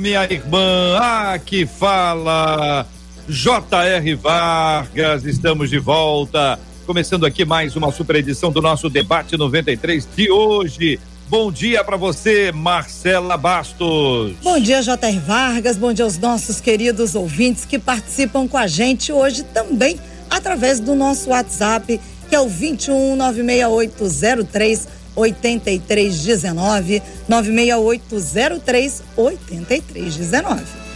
minha irmã. Aqui fala J.R. Vargas. Estamos de volta. Começando aqui mais uma super edição do nosso debate 93 de hoje. Bom dia para você, Marcela Bastos. Bom dia, J.R. Vargas. Bom dia aos nossos queridos ouvintes que participam com a gente hoje também através do nosso WhatsApp, que é o 21 96803 8319 96803 8319.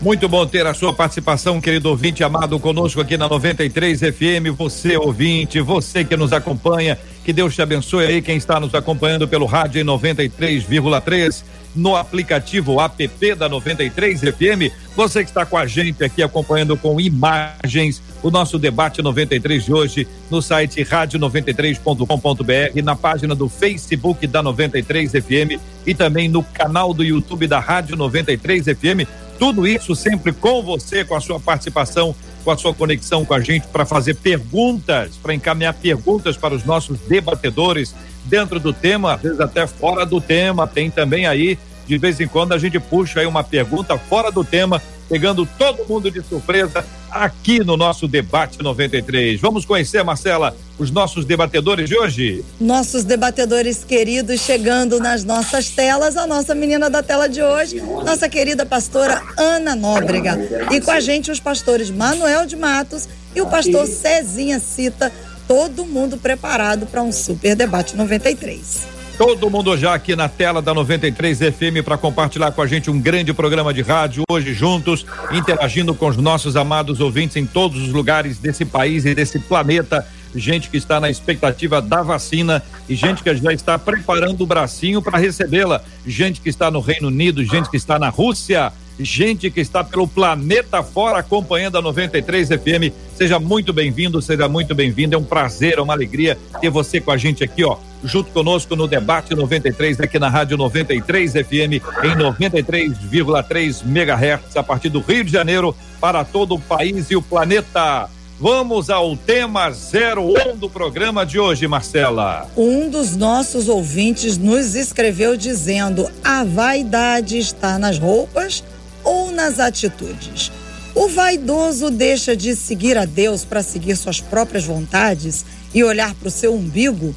Muito bom ter a sua participação, querido ouvinte amado, conosco aqui na 93 FM. Você, ouvinte, você que nos acompanha, que Deus te abençoe aí, quem está nos acompanhando pelo rádio em 93,3 no aplicativo app da 93 FM. Você que está com a gente aqui acompanhando com imagens o nosso debate 93 de hoje no site rádio93.com.br, na página do Facebook da 93 FM e também no canal do YouTube da Rádio 93 FM. Tudo isso sempre com você, com a sua participação, com a sua conexão com a gente para fazer perguntas, para encaminhar perguntas para os nossos debatedores dentro do tema, às vezes até fora do tema. Tem também aí, de vez em quando, a gente puxa aí uma pergunta fora do tema, pegando todo mundo de surpresa aqui no nosso debate 93. Vamos conhecer, Marcela, os nossos debatedores de hoje? Nossos debatedores queridos chegando nas nossas telas, a nossa menina da tela de hoje, nossa querida pastora Ana Nóbrega. E com a gente os pastores Manuel de Matos e o pastor Cezinha Cita todo mundo preparado para um super debate 93. Todo mundo já aqui na tela da 93 FM para compartilhar com a gente um grande programa de rádio hoje juntos, interagindo com os nossos amados ouvintes em todos os lugares desse país e desse planeta. Gente que está na expectativa da vacina e gente que já está preparando o bracinho para recebê-la. Gente que está no Reino Unido, gente que está na Rússia, gente que está pelo planeta fora acompanhando a 93 FM. Seja muito bem-vindo, seja muito bem-vindo. É um prazer, é uma alegria ter você com a gente aqui, ó, junto conosco no debate 93 aqui na Rádio 93 FM em 93,3 MHz a partir do Rio de Janeiro para todo o país e o planeta. Vamos ao tema 01 do programa de hoje, Marcela. Um dos nossos ouvintes nos escreveu dizendo: a vaidade está nas roupas nas atitudes. O vaidoso deixa de seguir a Deus para seguir suas próprias vontades e olhar para o seu umbigo?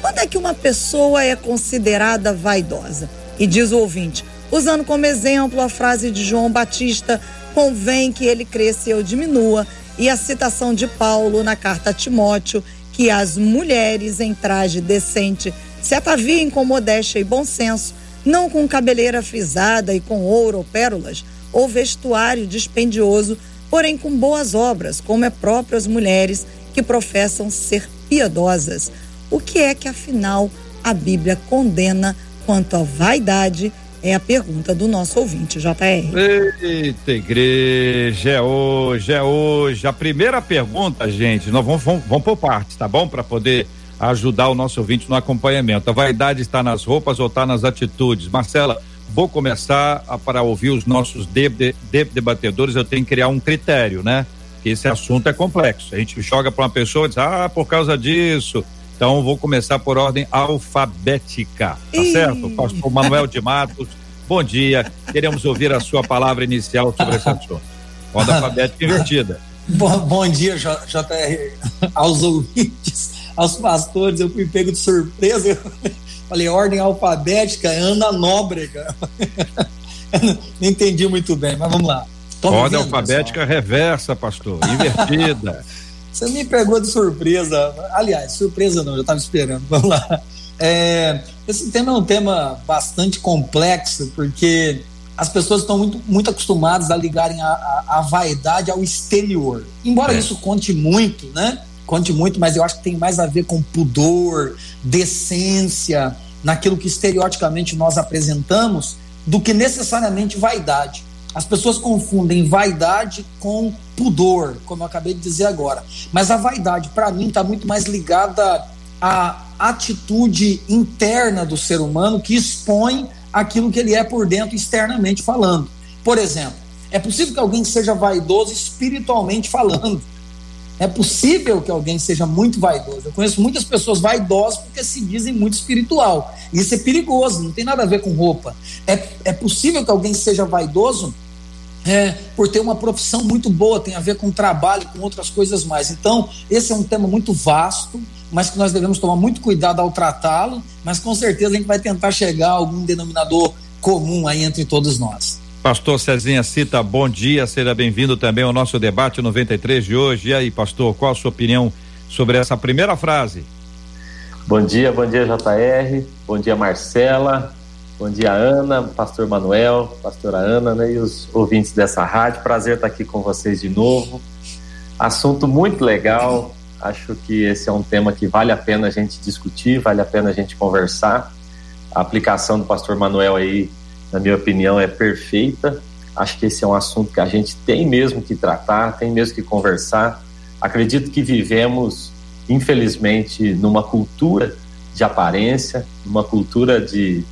Quando é que uma pessoa é considerada vaidosa? E diz o ouvinte, usando como exemplo a frase de João Batista: convém que ele cresça e eu diminua, e a citação de Paulo na carta a Timóteo, que as mulheres em traje decente se ataviem com modéstia e bom senso não com cabeleira frisada e com ouro ou pérolas, ou vestuário dispendioso, porém com boas obras, como é próprio às mulheres que professam ser piedosas. O que é que afinal a Bíblia condena quanto à vaidade? É a pergunta do nosso ouvinte, JR. Eita, igreja, é hoje, é hoje. A primeira pergunta, gente, nós vamos, vamos, vamos por partes, tá bom? Para poder ajudar o nosso ouvinte no acompanhamento. A vaidade está nas roupas ou está nas atitudes? Marcela, vou começar a, para ouvir os nossos de, de, de, debatedores, eu tenho que criar um critério, né? Que esse assunto é complexo. A gente joga para uma pessoa e diz, ah, por causa disso. Então, vou começar por ordem alfabética, tá Ih. certo? Pastor Manuel de Matos, bom dia. Queremos ouvir a sua palavra inicial sobre esse assunto. Ordem alfabética invertida. Bom, bom dia, JR, aos ouvintes aos pastores, eu fui pego de surpresa. Eu falei, ordem alfabética, Ana Nóbrega. Não entendi muito bem, mas vamos lá. ordem alfabética pessoal? reversa, pastor, invertida. Você me pegou de surpresa. Aliás, surpresa não, eu estava esperando. Vamos lá. É, esse tema é um tema bastante complexo, porque as pessoas estão muito, muito acostumadas a ligarem a, a, a vaidade ao exterior. Embora é. isso conte muito, né? Conte muito, mas eu acho que tem mais a ver com pudor, decência, naquilo que estereoticamente nós apresentamos, do que necessariamente vaidade. As pessoas confundem vaidade com pudor, como eu acabei de dizer agora. Mas a vaidade, para mim, está muito mais ligada à atitude interna do ser humano que expõe aquilo que ele é por dentro, externamente falando. Por exemplo, é possível que alguém seja vaidoso espiritualmente falando. É possível que alguém seja muito vaidoso. Eu conheço muitas pessoas vaidosas porque se dizem muito espiritual. Isso é perigoso, não tem nada a ver com roupa. É, é possível que alguém seja vaidoso é, por ter uma profissão muito boa, tem a ver com trabalho, com outras coisas mais. Então, esse é um tema muito vasto, mas que nós devemos tomar muito cuidado ao tratá-lo, mas com certeza a gente vai tentar chegar a algum denominador comum aí entre todos nós. Pastor Cezinha Cita, bom dia, seja bem-vindo também ao nosso debate 93 de hoje. E aí, pastor, qual a sua opinião sobre essa primeira frase? Bom dia, bom dia, JR, bom dia, Marcela, Bom dia, Ana, pastor Manuel, pastora Ana né, e os ouvintes dessa rádio. Prazer estar aqui com vocês de novo. Assunto muito legal. Acho que esse é um tema que vale a pena a gente discutir, vale a pena a gente conversar. A aplicação do pastor Manuel aí, na minha opinião, é perfeita. Acho que esse é um assunto que a gente tem mesmo que tratar, tem mesmo que conversar. Acredito que vivemos, infelizmente, numa cultura de aparência, numa cultura de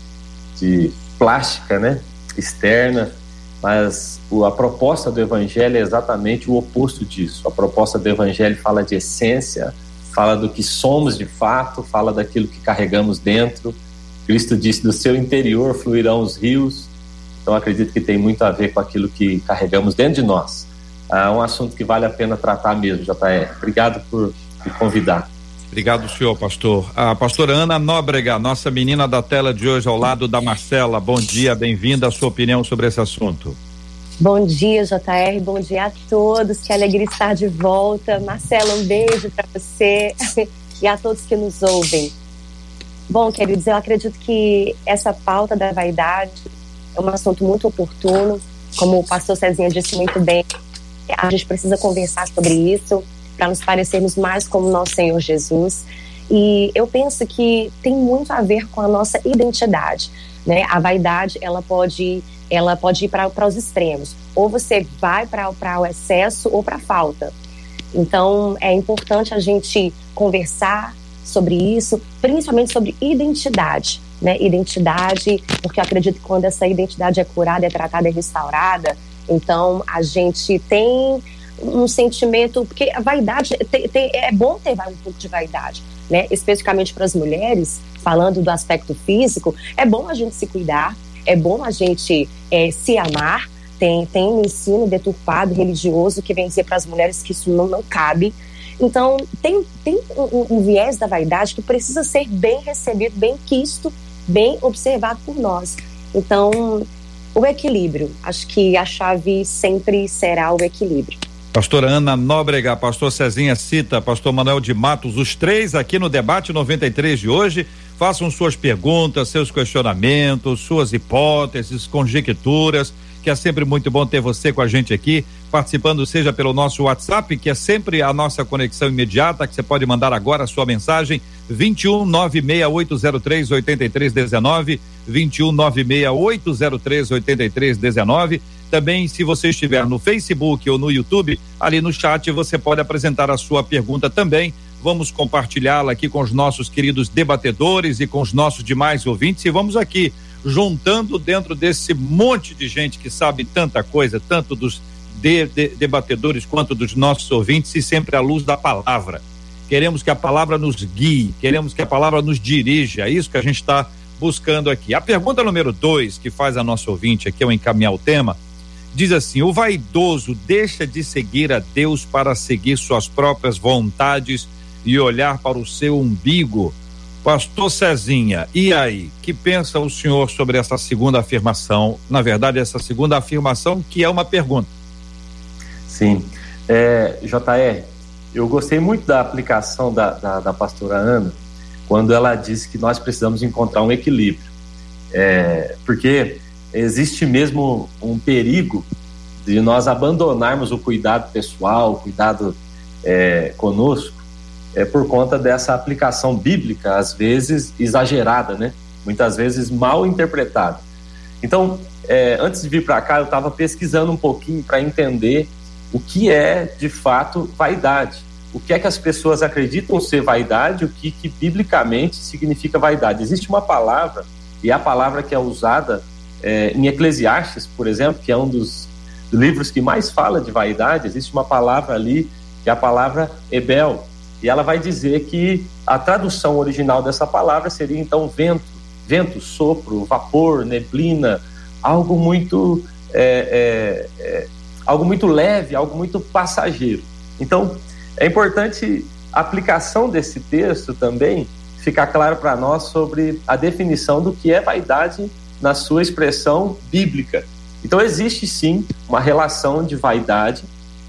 de plástica, né, externa, mas a proposta do evangelho é exatamente o oposto disso. A proposta do evangelho fala de essência, fala do que somos de fato, fala daquilo que carregamos dentro. Cristo disse: do seu interior fluirão os rios. Então acredito que tem muito a ver com aquilo que carregamos dentro de nós. É um assunto que vale a pena tratar mesmo, JR. Obrigado por me convidar. Obrigado, senhor pastor. A pastora Ana Nóbrega, nossa menina da tela de hoje, ao lado da Marcela. Bom dia, bem-vinda. A sua opinião sobre esse assunto. Bom dia, JR. Bom dia a todos. Que alegria estar de volta. Marcela, um beijo para você e a todos que nos ouvem. Bom, queridos, eu acredito que essa pauta da vaidade é um assunto muito oportuno. Como o pastor Cezinha disse muito bem, a gente precisa conversar sobre isso para nos parecermos mais como nosso Senhor Jesus. E eu penso que tem muito a ver com a nossa identidade, né? A vaidade, ela pode, ela pode ir para os extremos. Ou você vai para o excesso ou para a falta. Então, é importante a gente conversar sobre isso, principalmente sobre identidade, né? Identidade, porque eu acredito que quando essa identidade é curada, é tratada, é restaurada, então a gente tem um sentimento, porque a vaidade, tem, tem, é bom ter um pouco de vaidade, né? Especificamente para as mulheres, falando do aspecto físico, é bom a gente se cuidar, é bom a gente é, se amar. Tem, tem um ensino deturpado religioso que vem dizer para as mulheres que isso não, não cabe. Então, tem, tem um, um viés da vaidade que precisa ser bem recebido, bem quisto, bem observado por nós. Então, o equilíbrio. Acho que a chave sempre será o equilíbrio. Pastora Ana Nóbrega, pastor Cezinha Cita, pastor Manuel de Matos, os três aqui no debate 93 de hoje. Façam suas perguntas, seus questionamentos, suas hipóteses, conjecturas, que é sempre muito bom ter você com a gente aqui, participando, seja pelo nosso WhatsApp, que é sempre a nossa conexão imediata, que você pode mandar agora a sua mensagem, 21 96803 8319, 21 96803 8319 também, se você estiver no Facebook ou no YouTube, ali no chat você pode apresentar a sua pergunta também. Vamos compartilhá-la aqui com os nossos queridos debatedores e com os nossos demais ouvintes. E vamos aqui juntando dentro desse monte de gente que sabe tanta coisa, tanto dos de, de, debatedores quanto dos nossos ouvintes, e sempre à luz da palavra. Queremos que a palavra nos guie, queremos que a palavra nos dirija. É isso que a gente está buscando aqui. A pergunta número dois que faz a nossa ouvinte aqui ao encaminhar o tema Diz assim: o vaidoso deixa de seguir a Deus para seguir suas próprias vontades e olhar para o seu umbigo. Pastor Cezinha, e aí? Que pensa o senhor sobre essa segunda afirmação? Na verdade, essa segunda afirmação que é uma pergunta. Sim. É, JR, eu gostei muito da aplicação da, da, da pastora Ana quando ela disse que nós precisamos encontrar um equilíbrio. É, porque existe mesmo um perigo de nós abandonarmos o cuidado pessoal, o cuidado é, conosco, é por conta dessa aplicação bíblica, às vezes exagerada, né? Muitas vezes mal interpretada. Então, é, antes de vir para cá, eu estava pesquisando um pouquinho para entender o que é de fato vaidade. O que é que as pessoas acreditam ser vaidade, o que, que biblicamente significa vaidade. Existe uma palavra, e é a palavra que é usada é, em Eclesiastes, por exemplo, que é um dos livros que mais fala de vaidade, existe uma palavra ali, que é a palavra Ebel, e ela vai dizer que a tradução original dessa palavra seria então vento, vento, sopro, vapor, neblina, algo muito é, é, é, algo muito leve, algo muito passageiro. Então é importante a aplicação desse texto também ficar claro para nós sobre a definição do que é vaidade na sua expressão bíblica. Então existe sim uma relação de vaidade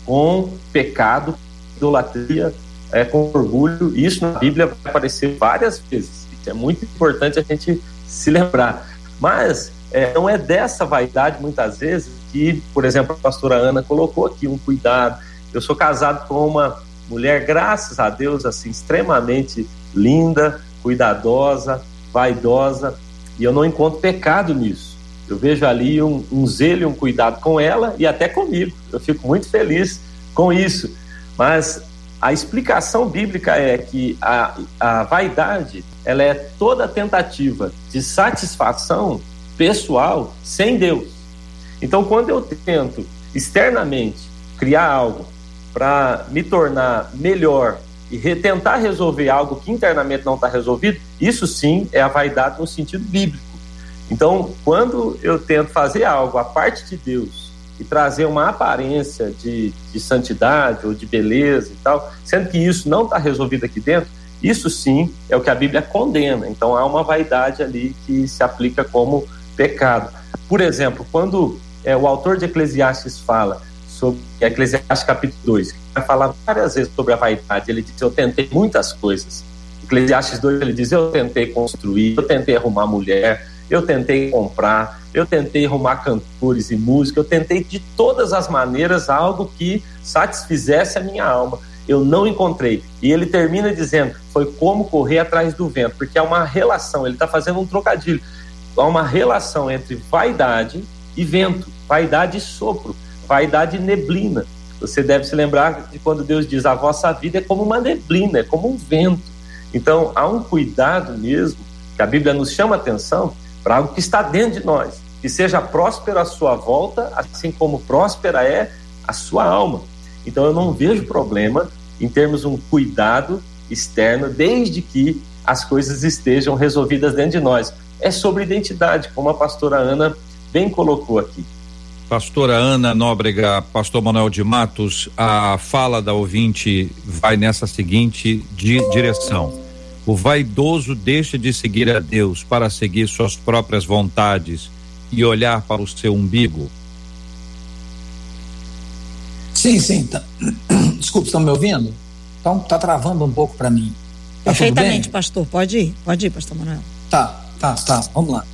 com pecado, idolatria, é, com orgulho. Isso na Bíblia vai aparecer várias vezes. É muito importante a gente se lembrar. Mas é, não é dessa vaidade, muitas vezes, que, por exemplo, a pastora Ana colocou aqui um cuidado. Eu sou casado com uma mulher, graças a Deus, assim, extremamente linda, cuidadosa, vaidosa, e eu não encontro pecado nisso. Eu vejo ali um, um zelo e um cuidado com ela e até comigo. Eu fico muito feliz com isso. Mas a explicação bíblica é que a, a vaidade ela é toda tentativa de satisfação pessoal sem Deus. Então, quando eu tento externamente criar algo para me tornar melhor e tentar resolver algo que internamente não está resolvido, isso sim é a vaidade no sentido bíblico. Então, quando eu tento fazer algo a parte de Deus e trazer uma aparência de, de santidade ou de beleza e tal, sendo que isso não está resolvido aqui dentro, isso sim é o que a Bíblia condena. Então há uma vaidade ali que se aplica como pecado. Por exemplo, quando é, o autor de Eclesiastes fala sobre Eclesiastes capítulo 2, que vai falar várias vezes sobre a vaidade, ele diz: Eu tentei muitas coisas. Eclesiastes 2 ele diz: Eu tentei construir, eu tentei arrumar mulher, eu tentei comprar, eu tentei arrumar cantores e música, eu tentei de todas as maneiras algo que satisfizesse a minha alma. Eu não encontrei. E ele termina dizendo: foi como correr atrás do vento, porque há uma relação, ele está fazendo um trocadilho. Há uma relação entre vaidade e vento, vaidade e sopro, vaidade e neblina. Você deve se lembrar de quando Deus diz: a vossa vida é como uma neblina, é como um vento. Então há um cuidado mesmo, que a Bíblia nos chama atenção, para algo que está dentro de nós que seja próspera a sua volta, assim como próspera é a sua alma. Então eu não vejo problema em termos um cuidado externo, desde que as coisas estejam resolvidas dentro de nós. É sobre identidade, como a pastora Ana bem colocou aqui. Pastora Ana Nóbrega, pastor Manuel de Matos, a fala da ouvinte vai nessa seguinte direção. O vaidoso deixa de seguir a Deus para seguir suas próprias vontades e olhar para o seu umbigo? Sim, sim. Tá. Desculpe, estão me ouvindo? Então tá travando um pouco para mim. Tá Perfeitamente, pastor. Pode ir, pode ir, pastor Manuel. Tá, tá, tá. Vamos lá.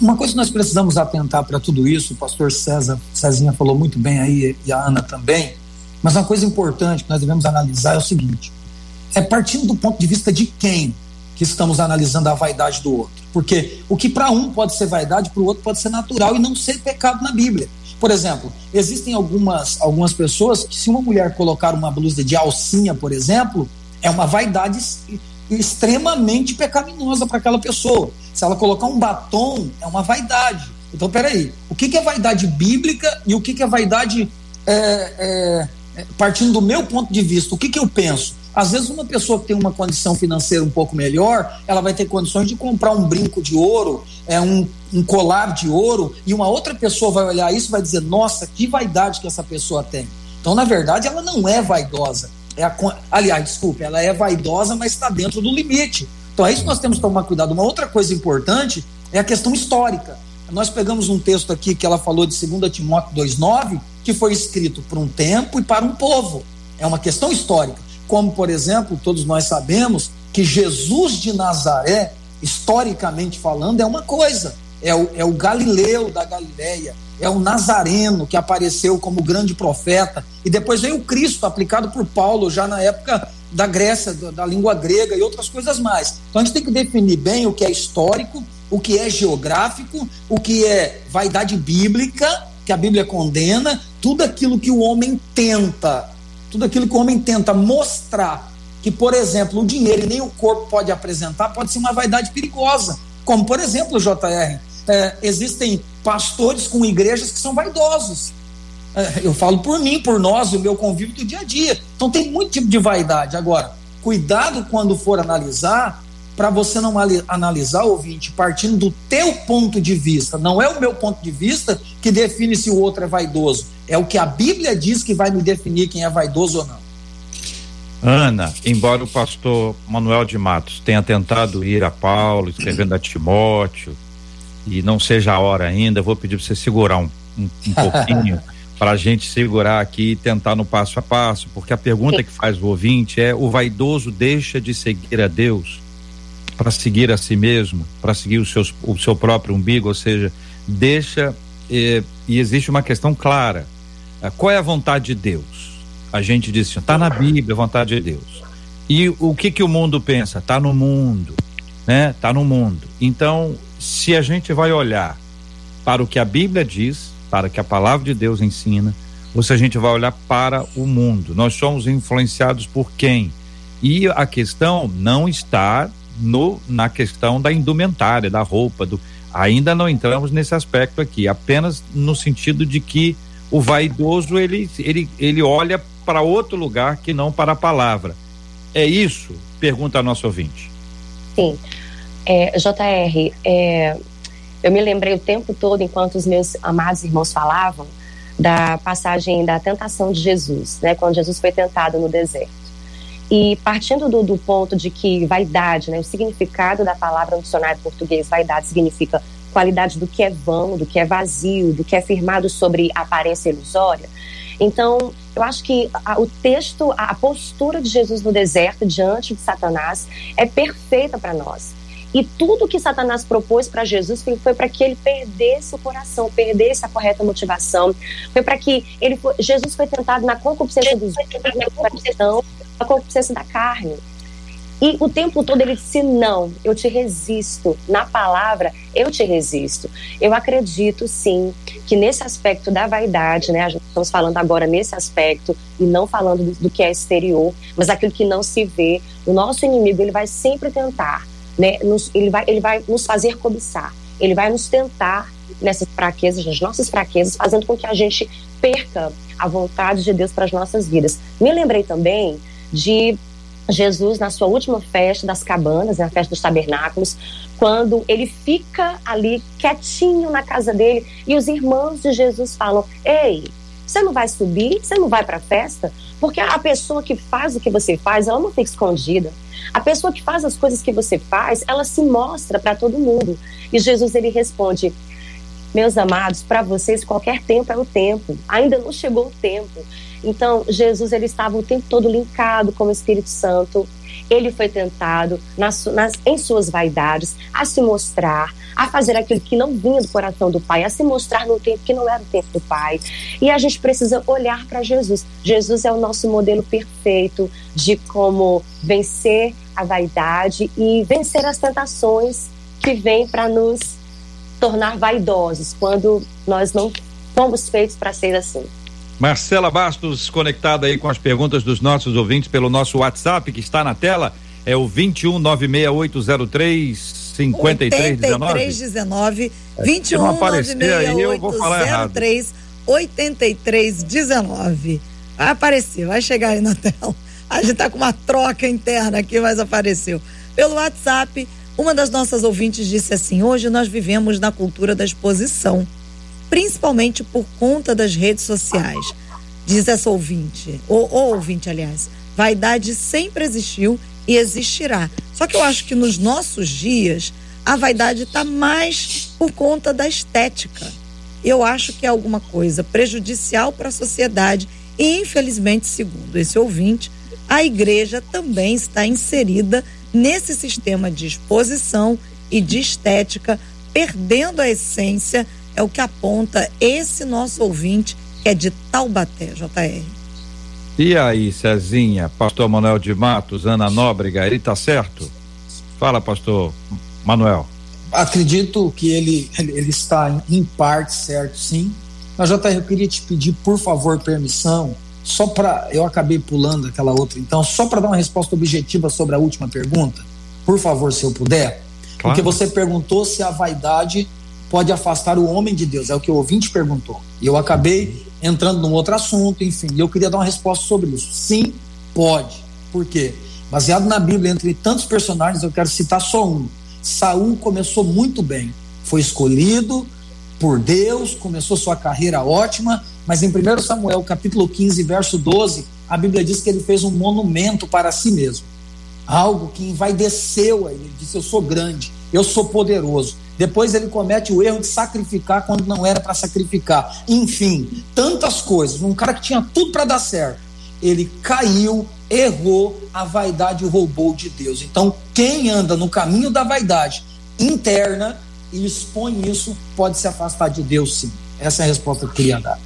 Uma coisa que nós precisamos atentar para tudo isso, o pastor César, Cezinha falou muito bem aí, e a Ana também, mas uma coisa importante que nós devemos analisar é o seguinte: é partindo do ponto de vista de quem que estamos analisando a vaidade do outro. Porque o que para um pode ser vaidade, para o outro pode ser natural e não ser pecado na Bíblia. Por exemplo, existem algumas, algumas pessoas que, se uma mulher colocar uma blusa de alcinha, por exemplo, é uma vaidade extremamente pecaminosa para aquela pessoa. Se ela colocar um batom, é uma vaidade. Então, peraí, o que, que é vaidade bíblica e o que, que é vaidade é, é, partindo do meu ponto de vista? O que, que eu penso? Às vezes, uma pessoa que tem uma condição financeira um pouco melhor, ela vai ter condições de comprar um brinco de ouro, é um, um colar de ouro, e uma outra pessoa vai olhar isso e vai dizer: Nossa, que vaidade que essa pessoa tem. Então, na verdade, ela não é vaidosa. É a, aliás, desculpe, ela é vaidosa, mas está dentro do limite. Então, é isso que nós temos que tomar cuidado. Uma outra coisa importante é a questão histórica. Nós pegamos um texto aqui que ela falou de 2 Timóteo 2,9, que foi escrito para um tempo e para um povo. É uma questão histórica como, por exemplo, todos nós sabemos que Jesus de Nazaré, historicamente falando, é uma coisa. É o, é o Galileu da Galileia, é o Nazareno que apareceu como grande profeta, e depois veio o Cristo, aplicado por Paulo já na época da Grécia, da língua grega e outras coisas mais. Então a gente tem que definir bem o que é histórico o que é geográfico, o que é vaidade bíblica, que a Bíblia condena, tudo aquilo que o homem tenta, tudo aquilo que o homem tenta mostrar que, por exemplo, o dinheiro e nem o corpo pode apresentar, pode ser uma vaidade perigosa. Como, por exemplo, JR, é, existem pastores com igrejas que são vaidosos. É, eu falo por mim, por nós, o meu convívio do dia a dia. Então tem muito tipo de vaidade. Agora, cuidado quando for analisar, para você não analisar, ouvinte, partindo do teu ponto de vista. Não é o meu ponto de vista que define se o outro é vaidoso. É o que a Bíblia diz que vai me definir quem é vaidoso ou não. Ana, embora o pastor Manuel de Matos tenha tentado ir a Paulo, escrevendo a Timóteo, e não seja a hora ainda, vou pedir para você segurar um, um, um pouquinho para a gente segurar aqui e tentar no passo a passo, porque a pergunta que faz o ouvinte é: o vaidoso deixa de seguir a Deus para seguir a si mesmo, para seguir os seus, o seu próprio umbigo, ou seja, deixa eh, e existe uma questão clara: qual é a vontade de Deus? A gente diz assim, está na Bíblia a vontade de Deus. E o que que o mundo pensa? Está no mundo, né? Está no mundo. Então, se a gente vai olhar para o que a Bíblia diz, para o que a palavra de Deus ensina, ou se a gente vai olhar para o mundo, nós somos influenciados por quem? E a questão não está no na questão da indumentária, da roupa, do ainda não entramos nesse aspecto aqui, apenas no sentido de que o vaidoso ele ele ele olha para outro lugar que não para a palavra. É isso? Pergunta a nosso ouvinte. Sim. É, JR, é, eu me lembrei o tempo todo, enquanto os meus amados irmãos falavam, da passagem da tentação de Jesus, né, quando Jesus foi tentado no deserto. E partindo do, do ponto de que vaidade, né, o significado da palavra no dicionário português, vaidade significa qualidade do que é vão, do que é vazio, do que é firmado sobre aparência ilusória. Então, eu acho que a, o texto, a, a postura de Jesus no deserto diante de Satanás é perfeita para nós. E tudo que Satanás propôs para Jesus foi, para que ele perdesse o coração, perdesse a correta motivação. Foi para que ele Jesus foi tentado na concupiscência dos na concupiscência da carne. E o tempo todo ele disse: Não, eu te resisto. Na palavra, eu te resisto. Eu acredito sim que nesse aspecto da vaidade, né? Estamos falando agora nesse aspecto e não falando do, que é exterior, mas aquilo que não se vê. O nosso inimigo ele vai sempre tentar, né? Nos, ele, vai, ele vai nos fazer cobiçar. Ele vai nos tentar nessas fraquezas, nas nossas fraquezas, fazendo com que a gente perca a vontade de Deus para as nossas vidas. Me lembrei também de Jesus na sua última festa das cabanas, na festa dos tabernáculos, quando ele fica ali quietinho na casa dele e os irmãos de Jesus falam: Ei, você não vai subir? Você não vai para a festa? Porque a pessoa que faz o que você faz, ela não fica escondida. A pessoa que faz as coisas que você faz, ela se mostra para todo mundo. E Jesus ele responde: Meus amados, para vocês qualquer tempo é o tempo. Ainda não chegou o tempo. Então, Jesus ele estava o tempo todo linkado com o Espírito Santo. Ele foi tentado nas, nas, em suas vaidades a se mostrar, a fazer aquilo que não vinha do coração do Pai, a se mostrar no tempo que não era o tempo do Pai. E a gente precisa olhar para Jesus. Jesus é o nosso modelo perfeito de como vencer a vaidade e vencer as tentações que vêm para nos tornar vaidosos quando nós não fomos feitos para ser assim. Marcela Bastos, conectada aí com as perguntas dos nossos ouvintes pelo nosso WhatsApp que está na tela, é o 21 96803 5319. 8319 21 96803 8319. Vai aparecer, vai chegar aí na tela. A gente tá com uma troca interna aqui, mas apareceu. Pelo WhatsApp, uma das nossas ouvintes disse assim: hoje nós vivemos na cultura da exposição principalmente por conta das redes sociais. Diz essa ouvinte, ou, ou ouvinte, aliás, vaidade sempre existiu e existirá. Só que eu acho que nos nossos dias a vaidade está mais por conta da estética. Eu acho que é alguma coisa prejudicial para a sociedade e, infelizmente, segundo esse ouvinte, a igreja também está inserida nesse sistema de exposição e de estética, perdendo a essência é o que aponta esse nosso ouvinte, que é de Taubaté, JR. E aí, Cezinha, pastor Manuel de Matos, Ana Nóbrega, ele tá certo? Fala, pastor Manuel. acredito que ele, ele está em parte certo, sim. Mas, JR, eu queria te pedir, por favor, permissão, só para. Eu acabei pulando aquela outra, então, só para dar uma resposta objetiva sobre a última pergunta, por favor, se eu puder. Claro. Porque você perguntou se a vaidade pode afastar o homem de Deus, é o que o ouvinte perguntou. E eu acabei entrando num outro assunto, enfim, e eu queria dar uma resposta sobre isso. Sim, pode. Por quê? Baseado na Bíblia, entre tantos personagens, eu quero citar só um. Saul começou muito bem, foi escolhido por Deus, começou sua carreira ótima, mas em 1 Samuel, capítulo 15, verso 12, a Bíblia diz que ele fez um monumento para si mesmo. Algo que envaideceu a ele. Ele disse: Eu sou grande, eu sou poderoso. Depois ele comete o erro de sacrificar quando não era para sacrificar. Enfim, tantas coisas. Um cara que tinha tudo para dar certo. Ele caiu, errou, a vaidade roubou de Deus. Então, quem anda no caminho da vaidade interna e expõe isso, pode se afastar de Deus, sim. Essa é a resposta que eu queria dar.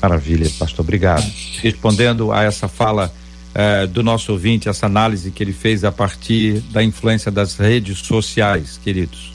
Maravilha, pastor, obrigado. Respondendo a essa fala eh, do nosso ouvinte, essa análise que ele fez a partir da influência das redes sociais, queridos.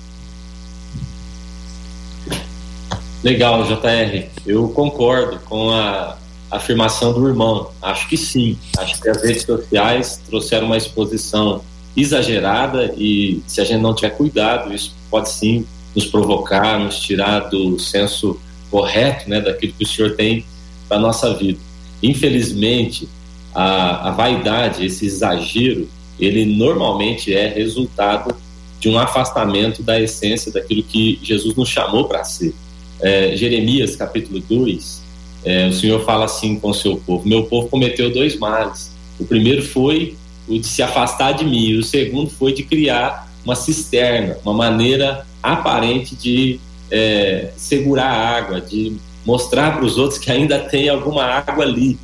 Legal, JR. Eu concordo com a afirmação do irmão. Acho que sim. Acho que as redes sociais trouxeram uma exposição exagerada e se a gente não tiver cuidado, isso pode sim nos provocar, nos tirar do senso correto, né, daquilo que o Senhor tem para nossa vida. Infelizmente, a, a vaidade, esse exagero, ele normalmente é resultado de um afastamento da essência daquilo que Jesus nos chamou para ser. É, Jeremias capítulo 2, é, o Senhor fala assim com o seu povo: Meu povo cometeu dois males. O primeiro foi o de se afastar de mim, e o segundo foi de criar uma cisterna, uma maneira aparente de é, segurar a água, de mostrar para os outros que ainda tem alguma água ali.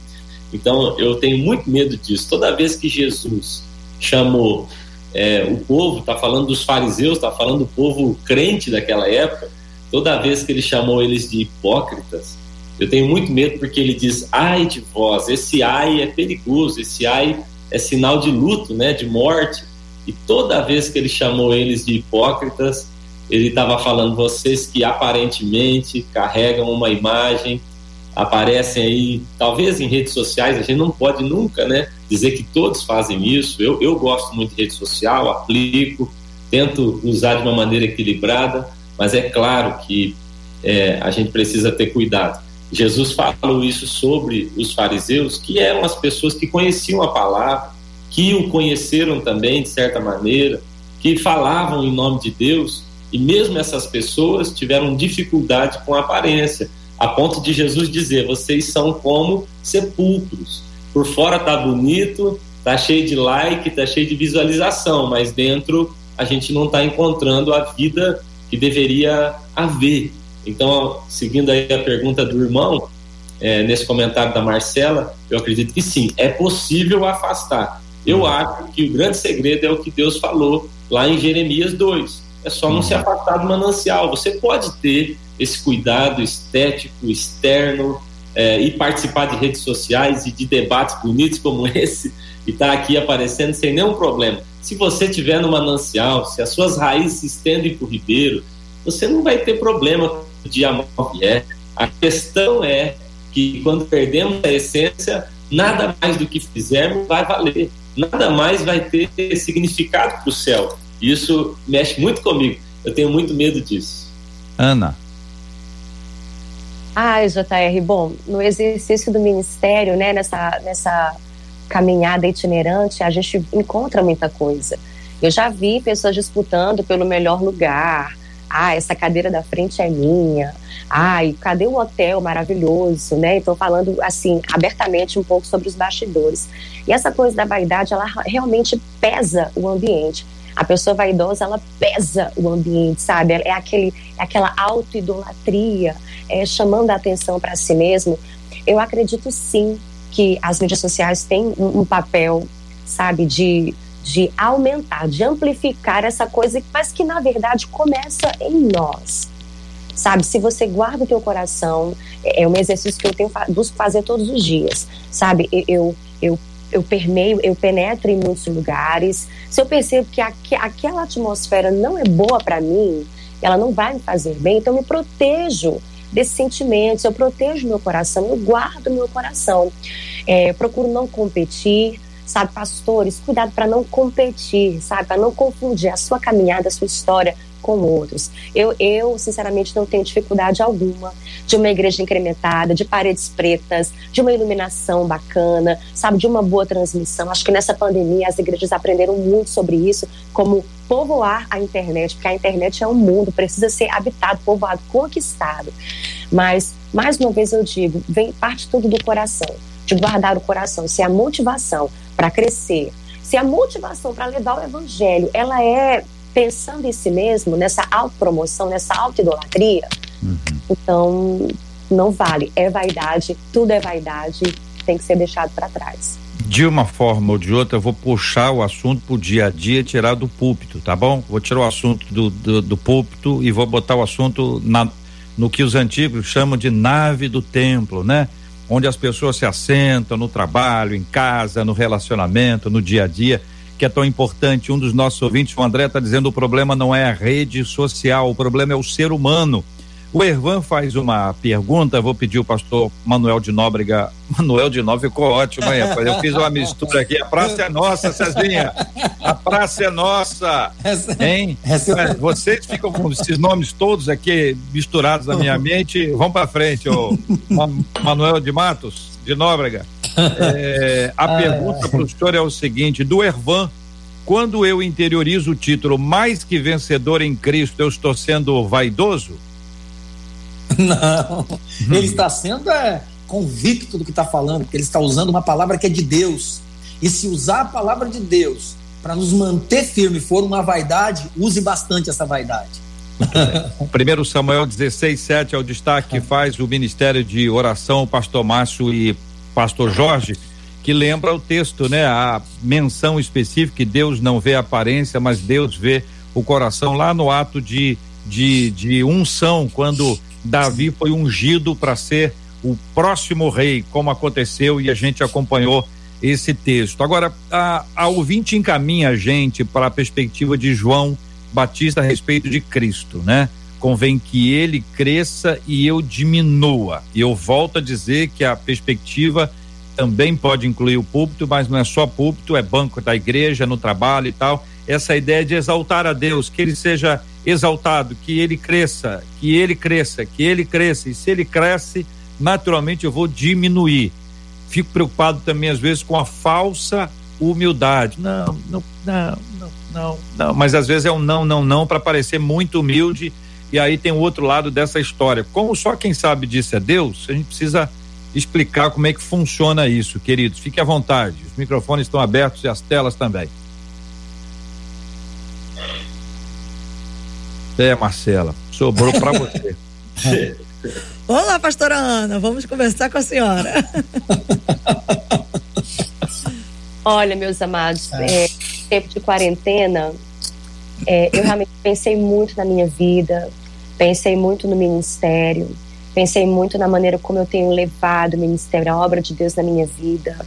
Então eu tenho muito medo disso. Toda vez que Jesus chamou é, o povo, está falando dos fariseus, está falando do povo crente daquela época, toda vez que ele chamou eles de hipócritas, eu tenho muito medo porque ele diz: ai de vós, esse ai é perigoso, esse ai é sinal de luto, né, de morte. E toda vez que ele chamou eles de hipócritas, ele estava falando: vocês que aparentemente carregam uma imagem, aparecem aí, talvez em redes sociais, a gente não pode nunca né, dizer que todos fazem isso. Eu, eu gosto muito de rede social, aplico, tento usar de uma maneira equilibrada, mas é claro que é, a gente precisa ter cuidado. Jesus falou isso sobre os fariseus, que eram as pessoas que conheciam a palavra, que o conheceram também de certa maneira, que falavam em nome de Deus, e mesmo essas pessoas tiveram dificuldade com a aparência, a ponto de Jesus dizer: vocês são como sepulcros. Por fora tá bonito, tá cheio de like, tá cheio de visualização, mas dentro a gente não está encontrando a vida que deveria haver. Então, seguindo aí a pergunta do irmão, é, nesse comentário da Marcela, eu acredito que sim, é possível afastar. Eu uhum. acho que o grande segredo é o que Deus falou lá em Jeremias 2. É só não se uhum. afastar do manancial. Você pode ter esse cuidado estético, externo, é, e participar de redes sociais e de debates bonitos como esse, e estar tá aqui aparecendo sem nenhum problema. Se você tiver no manancial, se as suas raízes se estendem para o ribeiro, você não vai ter problema de amor vier. A questão é que quando perdemos a essência, nada mais do que fizermos vai valer, nada mais vai ter significado para o céu. Isso mexe muito comigo. Eu tenho muito medo disso. Ana. Ai, JR, bom, no exercício do ministério, né, nessa, nessa caminhada itinerante, a gente encontra muita coisa. Eu já vi pessoas disputando pelo melhor lugar. Ah, essa cadeira da frente é minha. Ai, cadê o hotel maravilhoso, né? Estou falando assim abertamente um pouco sobre os bastidores. E essa coisa da vaidade, ela realmente pesa o ambiente. A pessoa vaidosa, ela pesa o ambiente, sabe? É, aquele, é aquela autoidolatria, é, chamando a atenção para si mesmo. Eu acredito sim que as mídias sociais têm um, um papel, sabe, de, de aumentar, de amplificar essa coisa, mas que na verdade começa em nós. Sabe, se você guarda o teu coração, é, é um exercício que eu tenho busco fazer todos os dias, sabe? Eu, eu eu permeio, eu penetro em muitos lugares. Se eu percebo que aqu aquela atmosfera não é boa para mim, ela não vai me fazer bem, então eu me protejo desses sentimentos, eu protejo meu coração, eu guardo meu coração. É, procuro não competir, sabe, pastores, cuidado para não competir, sabe, para não confundir a sua caminhada, a sua história com outros. Eu, eu, sinceramente, não tenho dificuldade alguma de uma igreja incrementada, de paredes pretas, de uma iluminação bacana, sabe, de uma boa transmissão. Acho que nessa pandemia as igrejas aprenderam muito sobre isso, como povoar a internet, porque a internet é um mundo, precisa ser habitado, povoado, conquistado. Mas, mais uma vez eu digo, vem parte tudo do coração, de guardar o coração. Se a motivação para crescer, se a motivação para levar o evangelho, ela é pensando em si mesmo, nessa autopromoção, nessa autoidolatria, uhum. então não vale. É vaidade, tudo é vaidade, tem que ser deixado para trás. De uma forma ou de outra, eu vou puxar o assunto pro dia a dia, tirar do púlpito, tá bom? Vou tirar o assunto do, do, do púlpito e vou botar o assunto na, no que os antigos chamam de nave do templo, né? Onde as pessoas se assentam no trabalho, em casa, no relacionamento, no dia a dia que é tão importante. Um dos nossos ouvintes, o André, está dizendo o problema não é a rede social, o problema é o ser humano. O Ervan faz uma pergunta, vou pedir o pastor Manuel de Nóbrega. Manuel de Nóbrega ficou ótimo, hein, rapaz? Eu fiz uma mistura aqui. A praça é nossa, Cezinha. A praça é nossa. Hein? É, vocês ficam com esses nomes todos aqui misturados na minha mente. Vamos para frente, o Manuel de Matos, de Nóbrega. É, a ah, pergunta para o senhor é o seguinte: do Ervan, quando eu interiorizo o título mais que vencedor em Cristo, eu estou sendo vaidoso? Não, ele está sendo é, convicto do que está falando, porque ele está usando uma palavra que é de Deus. E se usar a palavra de Deus para nos manter firme for uma vaidade, use bastante essa vaidade. Primeiro Samuel 16, 7 é o destaque que faz o Ministério de Oração, pastor Márcio e pastor Jorge, que lembra o texto, né? A menção específica que Deus não vê a aparência, mas Deus vê o coração lá no ato de, de, de unção, quando Davi foi ungido para ser o próximo rei, como aconteceu e a gente acompanhou esse texto. Agora, a, a ouvinte encaminha a gente para a perspectiva de João Batista a respeito de Cristo, né? Convém que ele cresça e eu diminua. E eu volto a dizer que a perspectiva também pode incluir o púlpito, mas não é só púlpito, é banco da igreja, no trabalho e tal. Essa ideia de exaltar a Deus, que ele seja exaltado, que ele cresça, que ele cresça, que ele cresça. E se ele cresce, naturalmente eu vou diminuir. Fico preocupado também, às vezes, com a falsa humildade. Não, não, não, não, não, não. Mas às vezes é um não, não, não, para parecer muito humilde e aí tem o outro lado dessa história. Como só quem sabe disso é Deus, a gente precisa explicar como é que funciona isso, queridos. Fique à vontade. Os microfones estão abertos e as telas também. É, Marcela, sobrou para você. Olá, pastora Ana, vamos conversar com a senhora. Olha, meus amados, é, tempo de quarentena, é, eu realmente pensei muito na minha vida, pensei muito no ministério, pensei muito na maneira como eu tenho levado o ministério, a obra de Deus na minha vida,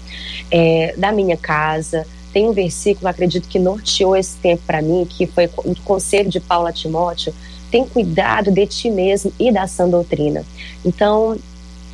é, da minha casa. Tem um versículo, acredito que norteou esse tempo para mim, que foi o conselho de Paulo a Timóteo: tem cuidado de ti mesmo e da sã doutrina. Então,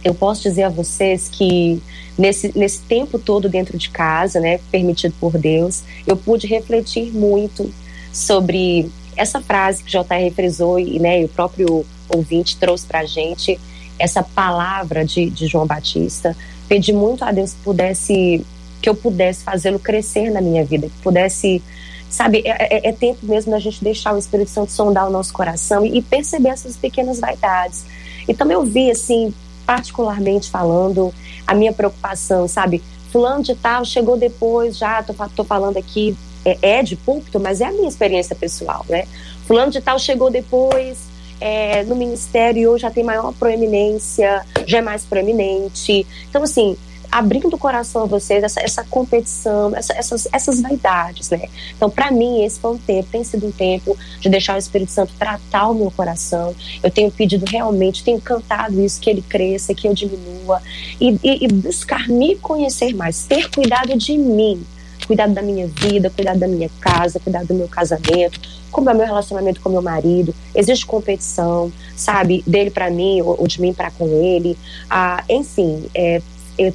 eu posso dizer a vocês que nesse, nesse tempo todo dentro de casa, né, permitido por Deus, eu pude refletir muito sobre essa frase que o JR frisou e, né, e o próprio ouvinte trouxe para a gente, essa palavra de, de João Batista. Pedi muito a Deus que pudesse, que eu pudesse fazê-lo crescer na minha vida, que pudesse, sabe, é, é, é, tempo mesmo da gente deixar o Espírito Santo sondar o nosso coração e, e perceber essas pequenas vaidades. Então eu vi, assim, particularmente falando, a minha preocupação, sabe, fulano de tal chegou depois, já tô, tô falando aqui é, é de púlpito, mas é a minha experiência pessoal, né? Fulano de tal chegou depois é, no ministério e hoje já tem maior proeminência, já é mais proeminente. Então, assim, abrindo o coração a vocês, essa, essa competição, essa, essas, essas vaidades, né? Então, para mim, esse foi um tempo, tem sido um tempo de deixar o Espírito Santo tratar o meu coração. Eu tenho pedido realmente, tenho cantado isso, que ele cresça, que eu diminua e, e, e buscar me conhecer mais, ter cuidado de mim, cuidado da minha vida, cuidado da minha casa, cuidado do meu casamento, como é o meu relacionamento com meu marido. Existe competição, sabe, dele para mim ou, de mim para com ele. Ah, enfim, é,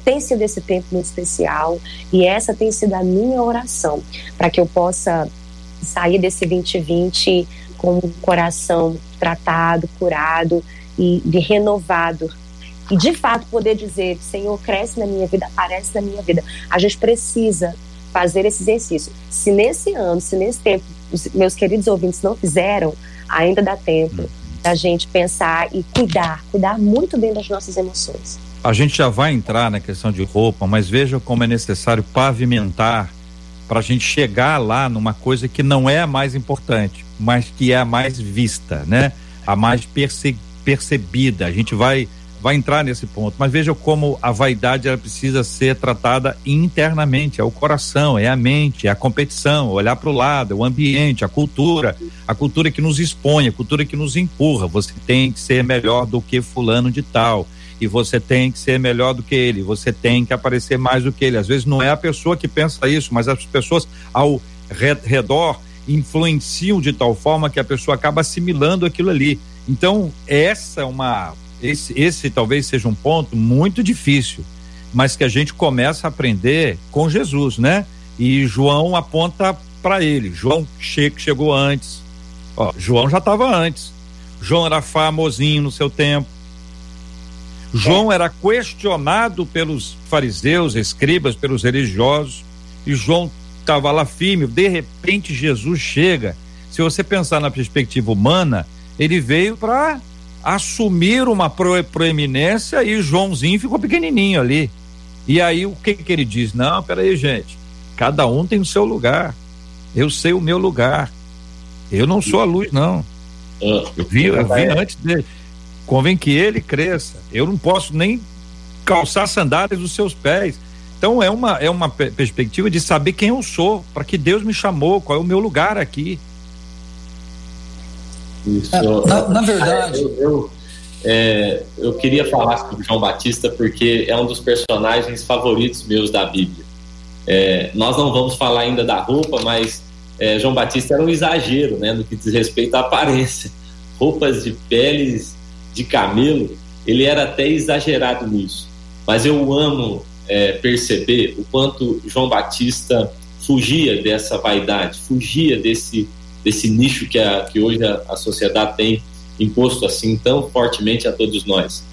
tenho sido esse tempo muito especial e essa tem sido a minha oração para que eu possa sair desse 2020 com o coração tratado, curado e de renovado e de fato poder dizer, Senhor, cresce na minha vida, aparece na minha vida. A gente precisa fazer esse exercício. Se nesse ano, se nesse tempo, os meus queridos ouvintes não fizeram, ainda dá tempo da gente pensar e cuidar, cuidar muito bem das nossas emoções. A gente já vai entrar na questão de roupa, mas veja como é necessário pavimentar para a gente chegar lá numa coisa que não é a mais importante, mas que é a mais vista, né? A mais perce percebida. A gente vai vai entrar nesse ponto. Mas veja como a vaidade ela precisa ser tratada internamente. É o coração, é a mente, é a competição, olhar para o lado, é o ambiente, a cultura, a cultura que nos expõe, a cultura que nos empurra. Você tem que ser melhor do que fulano de tal. E você tem que ser melhor do que ele, você tem que aparecer mais do que ele. Às vezes não é a pessoa que pensa isso, mas as pessoas ao redor influenciam de tal forma que a pessoa acaba assimilando aquilo ali. Então, essa é uma esse, esse talvez seja um ponto muito difícil, mas que a gente começa a aprender com Jesus, né? E João aponta para ele. João che chegou antes. Ó, João já estava antes. João era famosinho no seu tempo. João era questionado pelos fariseus, escribas, pelos religiosos. E João estava lá firme. De repente, Jesus chega. Se você pensar na perspectiva humana, ele veio para assumir uma proeminência e Joãozinho ficou pequenininho ali. E aí o que que ele diz? Não, peraí, gente. Cada um tem o seu lugar. Eu sei o meu lugar. Eu não sou a luz, não. Eu vi, eu vi antes dele. Convém que ele cresça. Eu não posso nem calçar sandálias dos seus pés. Então é uma, é uma perspectiva de saber quem eu sou, para que Deus me chamou, qual é o meu lugar aqui. Isso. É, na, na, verdade. Eu, eu, é, eu, queria falar sobre João Batista porque é um dos personagens favoritos meus da Bíblia. É, nós não vamos falar ainda da roupa, mas é, João Batista era um exagero né, no que diz respeito à aparência. Roupas de peles de camelo, ele era até exagerado nisso. Mas eu amo é, perceber o quanto João Batista fugia dessa vaidade, fugia desse desse nicho que, a, que hoje a, a sociedade tem imposto assim tão fortemente a todos nós.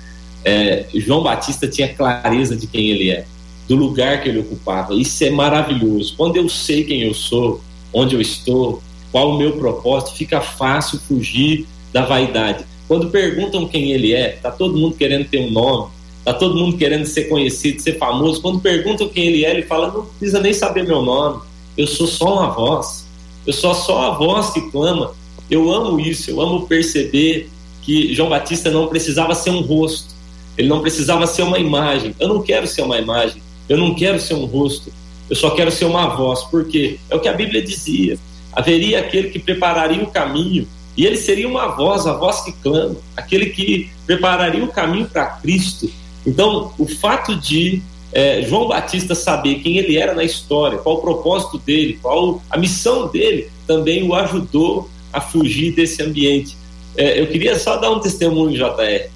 É, João Batista tinha clareza de quem ele é, do lugar que ele ocupava. Isso é maravilhoso. Quando eu sei quem eu sou, onde eu estou, qual o meu propósito, fica fácil fugir da vaidade. Quando perguntam quem ele é, tá todo mundo querendo ter um nome, tá todo mundo querendo ser conhecido, ser famoso. Quando perguntam quem ele é, ele fala: não precisa nem saber meu nome, eu sou só uma voz. Eu sou só a voz que clama. Eu amo isso, eu amo perceber que João Batista não precisava ser um rosto, ele não precisava ser uma imagem. Eu não quero ser uma imagem, eu não quero ser um rosto, eu só quero ser uma voz, porque é o que a Bíblia dizia: haveria aquele que prepararia o caminho, e ele seria uma voz, a voz que clama, aquele que prepararia o caminho para Cristo. Então, o fato de é, João Batista saber quem ele era na história, qual o propósito dele, qual a missão dele, também o ajudou a fugir desse ambiente. É, eu queria só dar um testemunho, JR.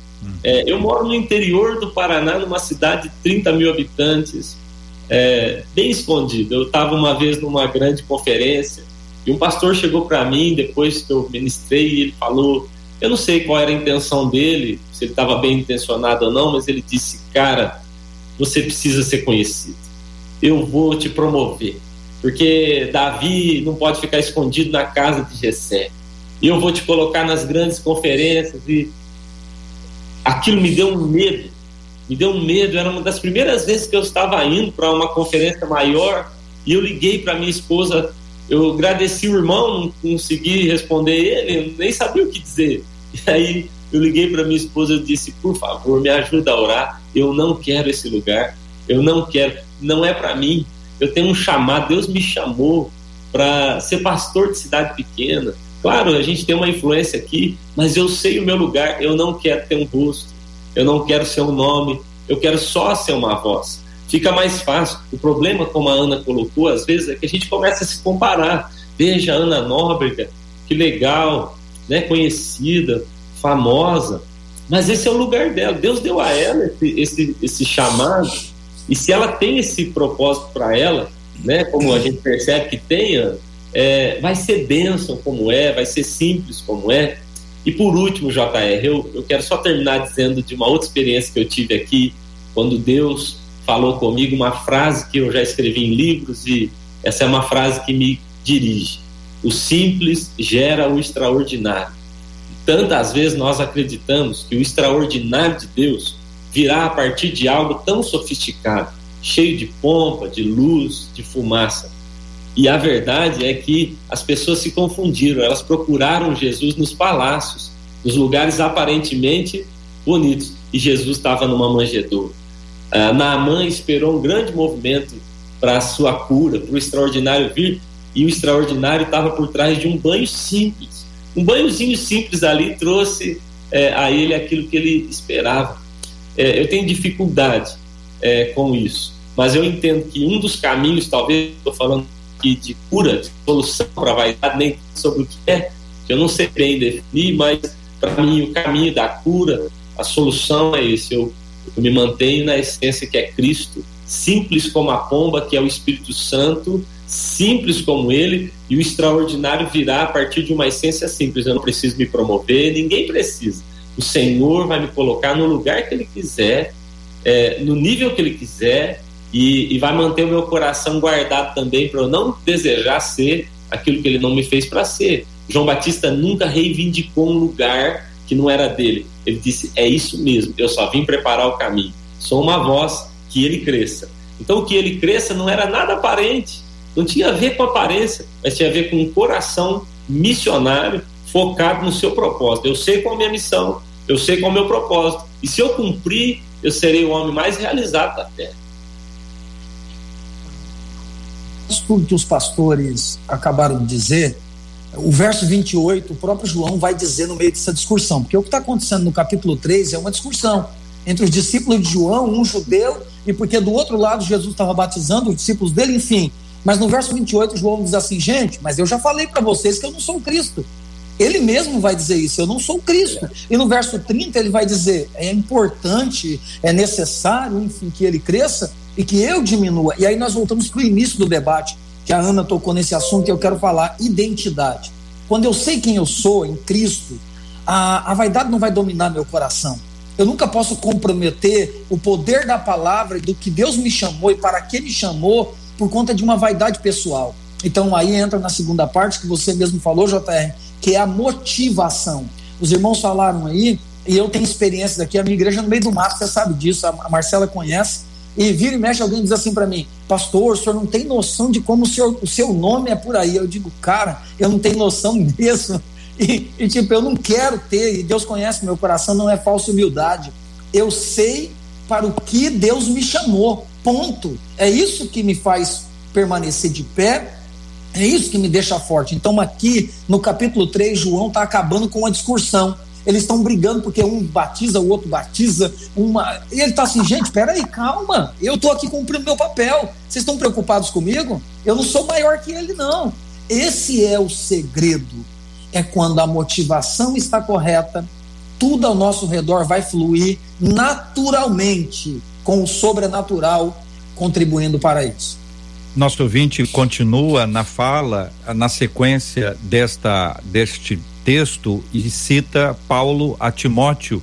É, eu moro no interior do Paraná, numa cidade de 30 mil habitantes, é, bem escondido. Eu estava uma vez numa grande conferência e um pastor chegou para mim depois que eu ministrei e ele falou: Eu não sei qual era a intenção dele, se ele estava bem intencionado ou não, mas ele disse: Cara, você precisa ser conhecido. Eu vou te promover. Porque Davi não pode ficar escondido na casa de Jessé. Eu vou te colocar nas grandes conferências e aquilo me deu um medo. Me deu um medo, era uma das primeiras vezes que eu estava indo para uma conferência maior e eu liguei para minha esposa, eu agradeci o irmão, não consegui responder ele, nem sabia o que dizer. E aí eu liguei para minha esposa e disse: por favor, me ajuda a orar. Eu não quero esse lugar. Eu não quero. Não é para mim. Eu tenho um chamado. Deus me chamou para ser pastor de cidade pequena. Claro, a gente tem uma influência aqui, mas eu sei o meu lugar. Eu não quero ter um rosto. Eu não quero ser um nome. Eu quero só ser uma voz. fica mais fácil. O problema, como a Ana colocou, às vezes, é que a gente começa a se comparar. Veja a Ana Nóbrega, que legal, né, conhecida, famosa, mas esse é o lugar dela. Deus deu a ela esse, esse, esse chamado, e se ela tem esse propósito para ela, né, como a gente percebe que tenha, é, vai ser bênção como é, vai ser simples como é. E por último, JR, eu, eu quero só terminar dizendo de uma outra experiência que eu tive aqui, quando Deus falou comigo uma frase que eu já escrevi em livros e essa é uma frase que me dirige. O simples gera o extraordinário. Tantas vezes nós acreditamos que o extraordinário de Deus virá a partir de algo tão sofisticado, cheio de pompa, de luz, de fumaça. E a verdade é que as pessoas se confundiram, elas procuraram Jesus nos palácios, nos lugares aparentemente bonitos, e Jesus estava numa manjedoura. Ah, Naamã esperou um grande movimento para a sua cura, para o extraordinário vir, e o extraordinário estava por trás de um banho simples. Um banhozinho simples ali trouxe é, a ele aquilo que ele esperava. É, eu tenho dificuldade é, com isso, mas eu entendo que um dos caminhos, talvez estou falando aqui de cura, de solução para a vaidade, nem sobre o que é, que eu não sei bem definir, mas para mim o caminho da cura, a solução é esse. Eu, eu me mantenho na essência que é Cristo, simples como a pomba, que é o Espírito Santo, simples como ele, e o extraordinário virá a partir de uma essência simples. Eu não preciso me promover, ninguém precisa. O Senhor vai me colocar no lugar que Ele quiser, é, no nível que Ele quiser, e, e vai manter o meu coração guardado também para eu não desejar ser aquilo que Ele não me fez para ser. João Batista nunca reivindicou um lugar que não era dele. Ele disse: É isso mesmo, eu só vim preparar o caminho. Sou uma voz que ele cresça. Então, que ele cresça não era nada aparente, não tinha a ver com aparência, mas tinha a ver com um coração missionário focado no seu propósito. Eu sei qual é a minha missão, eu sei qual é o meu propósito, e se eu cumprir, eu serei o homem mais realizado da terra. Tudo que os pastores acabaram de dizer, o verso 28, o próprio João vai dizer no meio dessa discussão, porque o que está acontecendo no capítulo 3 é uma discussão entre os discípulos de João, um judeu, e porque do outro lado Jesus estava batizando os discípulos dele, enfim. Mas no verso 28, João diz assim: gente, mas eu já falei para vocês que eu não sou Cristo. Ele mesmo vai dizer isso, eu não sou Cristo. E no verso 30 ele vai dizer: é importante, é necessário, enfim, que ele cresça e que eu diminua. E aí nós voltamos para o início do debate, que a Ana tocou nesse assunto e eu quero falar: identidade. Quando eu sei quem eu sou em Cristo, a, a vaidade não vai dominar meu coração. Eu nunca posso comprometer o poder da palavra e do que Deus me chamou e para que me chamou por conta de uma vaidade pessoal. Então aí entra na segunda parte que você mesmo falou, JR, que é a motivação. Os irmãos falaram aí, e eu tenho experiências aqui, a minha igreja é no meio do mato, você sabe disso, a Marcela conhece, e vira e mexe, alguém diz assim para mim, pastor, o senhor não tem noção de como o, senhor, o seu nome é por aí. Eu digo, cara, eu não tenho noção mesmo. E, e tipo, eu não quero ter, e Deus conhece meu coração, não é falsa humildade. Eu sei para o que Deus me chamou, ponto. É isso que me faz permanecer de pé é isso que me deixa forte. Então, aqui no capítulo 3, João está acabando com uma discussão. Eles estão brigando porque um batiza, o outro batiza. Uma... E ele está assim, gente, peraí, calma. Eu estou aqui cumprindo meu papel. Vocês estão preocupados comigo? Eu não sou maior que ele, não. Esse é o segredo. É quando a motivação está correta, tudo ao nosso redor vai fluir naturalmente, com o sobrenatural contribuindo para isso. Nosso ouvinte continua na fala, na sequência desta deste texto e cita Paulo a Timóteo.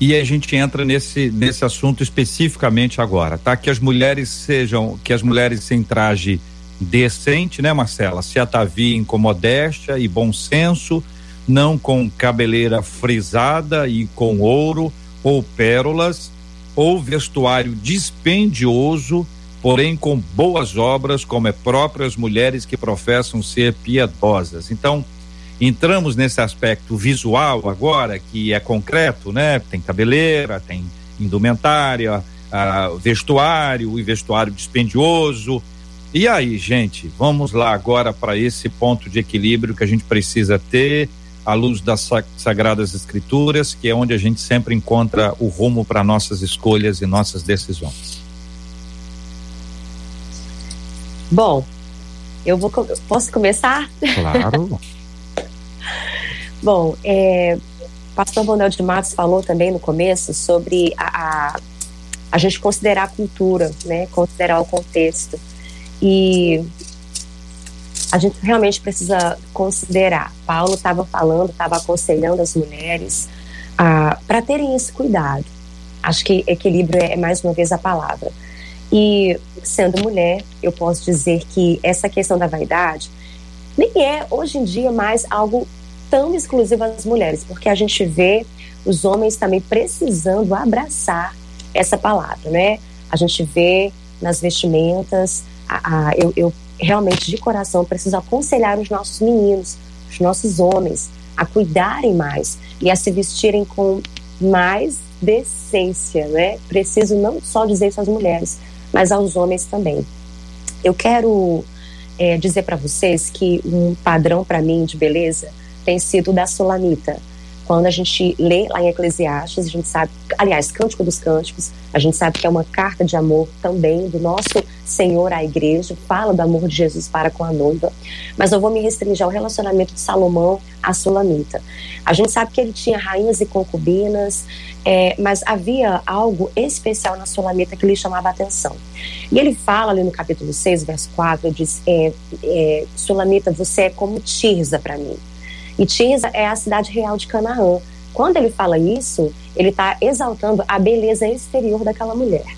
E a gente entra nesse nesse assunto especificamente agora, tá? Que as mulheres sejam, que as mulheres sem traje decente, né, Marcela? Se ataviem com modéstia e bom senso, não com cabeleira frisada e com ouro ou pérolas, ou vestuário dispendioso porém com boas obras, como é próprio as mulheres que professam ser piedosas. Então, entramos nesse aspecto visual agora, que é concreto, né? Tem cabeleira, tem indumentária, vestuário e vestuário dispendioso. E aí, gente, vamos lá agora para esse ponto de equilíbrio que a gente precisa ter à luz das sagradas escrituras, que é onde a gente sempre encontra o rumo para nossas escolhas e nossas decisões. Bom, eu vou posso começar? Claro. Bom, é, pastor Bonel de Matos falou também no começo sobre a, a, a gente considerar a cultura, né, considerar o contexto. E a gente realmente precisa considerar. Paulo estava falando, estava aconselhando as mulheres ah, para terem esse cuidado. Acho que equilíbrio é mais uma vez a palavra. E sendo mulher, eu posso dizer que essa questão da vaidade nem é hoje em dia mais algo tão exclusivo às mulheres, porque a gente vê os homens também precisando abraçar essa palavra, né? A gente vê nas vestimentas, a, a, eu, eu realmente de coração preciso aconselhar os nossos meninos, os nossos homens, a cuidarem mais e a se vestirem com mais decência, né? Preciso não só dizer isso às mulheres, mas aos homens também. Eu quero é, dizer para vocês que um padrão para mim de beleza tem sido da Sulamita. Quando a gente lê lá em Eclesiastes, a gente sabe, aliás, Cântico dos Cânticos, a gente sabe que é uma carta de amor também do nosso Senhor à igreja, fala do amor de Jesus para com a noiva, mas eu vou me restringir ao relacionamento de Salomão à Sulamita. A gente sabe que ele tinha rainhas e concubinas, é, mas havia algo especial na Sulamita que lhe chamava a atenção. E ele fala ali no capítulo 6, verso 4, diz, é, é, Sulamita, você é como Tirza para mim. E Tirza é a cidade real de Canaã. Quando ele fala isso, ele está exaltando a beleza exterior daquela mulher.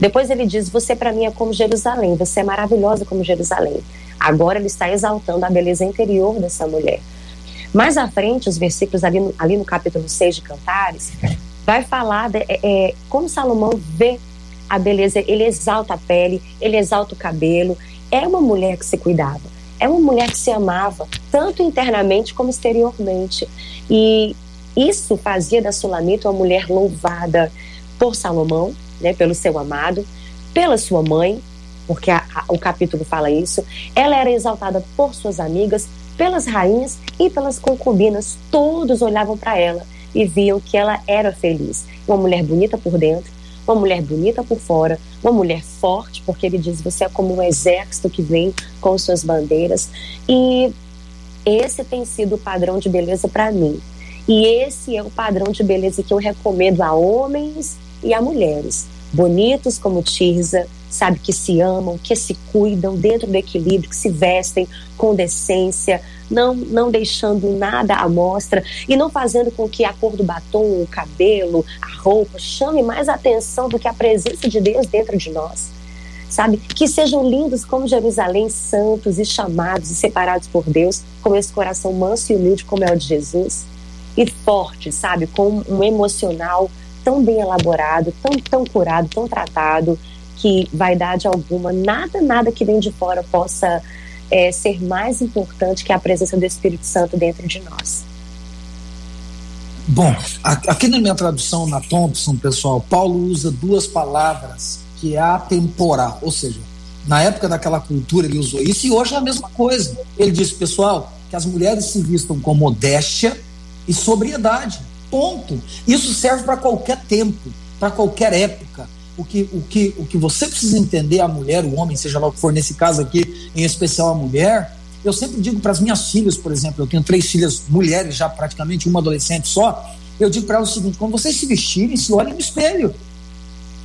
Depois ele diz: Você para mim é como Jerusalém, você é maravilhosa como Jerusalém. Agora ele está exaltando a beleza interior dessa mulher. Mais à frente, os versículos ali no, ali no capítulo 6 de Cantares, vai falar de, é, é, como Salomão vê a beleza. Ele exalta a pele, ele exalta o cabelo. É uma mulher que se cuidava é uma mulher que se amava, tanto internamente como exteriormente. E isso fazia da Sulamita uma mulher louvada por Salomão, né, pelo seu amado, pela sua mãe, porque a, a, o capítulo fala isso. Ela era exaltada por suas amigas, pelas rainhas e pelas concubinas. Todos olhavam para ela e viam que ela era feliz. Uma mulher bonita por dentro, uma mulher bonita por fora, uma mulher forte, porque ele diz: você é como um exército que vem com suas bandeiras. E esse tem sido o padrão de beleza para mim. E esse é o padrão de beleza que eu recomendo a homens e a mulheres. Bonitos como Tirza, sabe, que se amam, que se cuidam dentro do equilíbrio, que se vestem com decência, não, não deixando nada à mostra e não fazendo com que a cor do batom, o cabelo, a roupa chame mais atenção do que a presença de Deus dentro de nós. Sabe? Que sejam lindos como Jerusalém, santos e chamados e separados por Deus, com esse coração manso e humilde como é o de Jesus. E forte, sabe? Com um emocional tão bem elaborado, tão, tão curado, tão tratado, que vaidade alguma, nada, nada que vem de fora possa é, ser mais importante que a presença do Espírito Santo dentro de nós. Bom, aqui na minha tradução na Thompson, pessoal, Paulo usa duas palavras que é atemporal, ou seja, na época daquela cultura ele usou isso e hoje é a mesma coisa. Ele disse, pessoal, que as mulheres se vistam com modéstia e sobriedade. Ponto. Isso serve para qualquer tempo, para qualquer época o que, o, que, o que você precisa entender, a mulher, o homem, seja lá o que for, nesse caso aqui, em especial a mulher, eu sempre digo para as minhas filhas, por exemplo, eu tenho três filhas mulheres já praticamente, uma adolescente só, eu digo para elas o seguinte: quando vocês se vestirem, se olhem no espelho.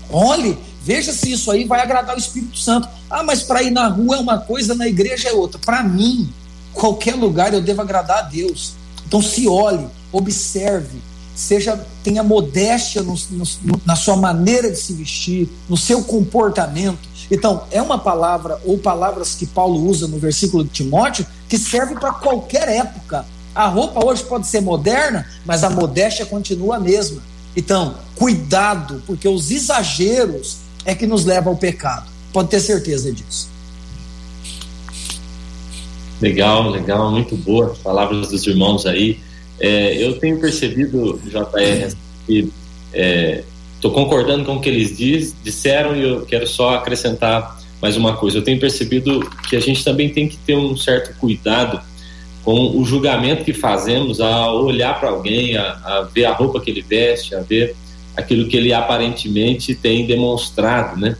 Olhe, veja se isso aí vai agradar o Espírito Santo. Ah, mas para ir na rua é uma coisa, na igreja é outra. Para mim, qualquer lugar eu devo agradar a Deus. Então se olhe, observe, seja tenha modéstia no, no, na sua maneira de se vestir, no seu comportamento. Então, é uma palavra ou palavras que Paulo usa no versículo de Timóteo que serve para qualquer época. A roupa hoje pode ser moderna, mas a modéstia continua a mesma. Então, cuidado, porque os exageros é que nos levam ao pecado. Pode ter certeza disso. Legal, legal, muito boa. Palavras dos irmãos aí. É, eu tenho percebido, JR, que estou é, concordando com o que eles diz, disseram e eu quero só acrescentar mais uma coisa. Eu tenho percebido que a gente também tem que ter um certo cuidado com o julgamento que fazemos a olhar para alguém, a, a, ver a roupa que ele veste, a ver aquilo que ele aparentemente tem demonstrado, né?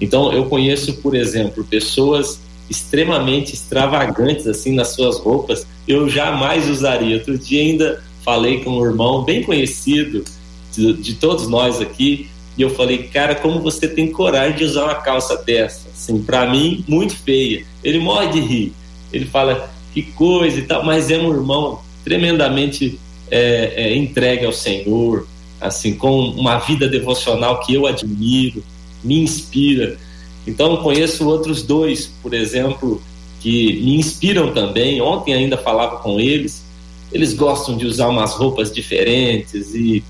Então, eu conheço, por exemplo, pessoas extremamente extravagantes assim nas suas roupas. Eu jamais usaria. Outro dia ainda falei com um irmão bem conhecido de, de todos nós aqui e eu falei, cara, como você tem coragem de usar uma calça dessa? Assim, para mim, muito feia. Ele morre de rir. Ele fala, que coisa e tal, mas é um irmão tremendamente é, é, entregue ao Senhor, assim, com uma vida devocional que eu admiro, me inspira. Então, conheço outros dois, por exemplo, que me inspiram também. Ontem ainda falava com eles. Eles gostam de usar umas roupas diferentes e,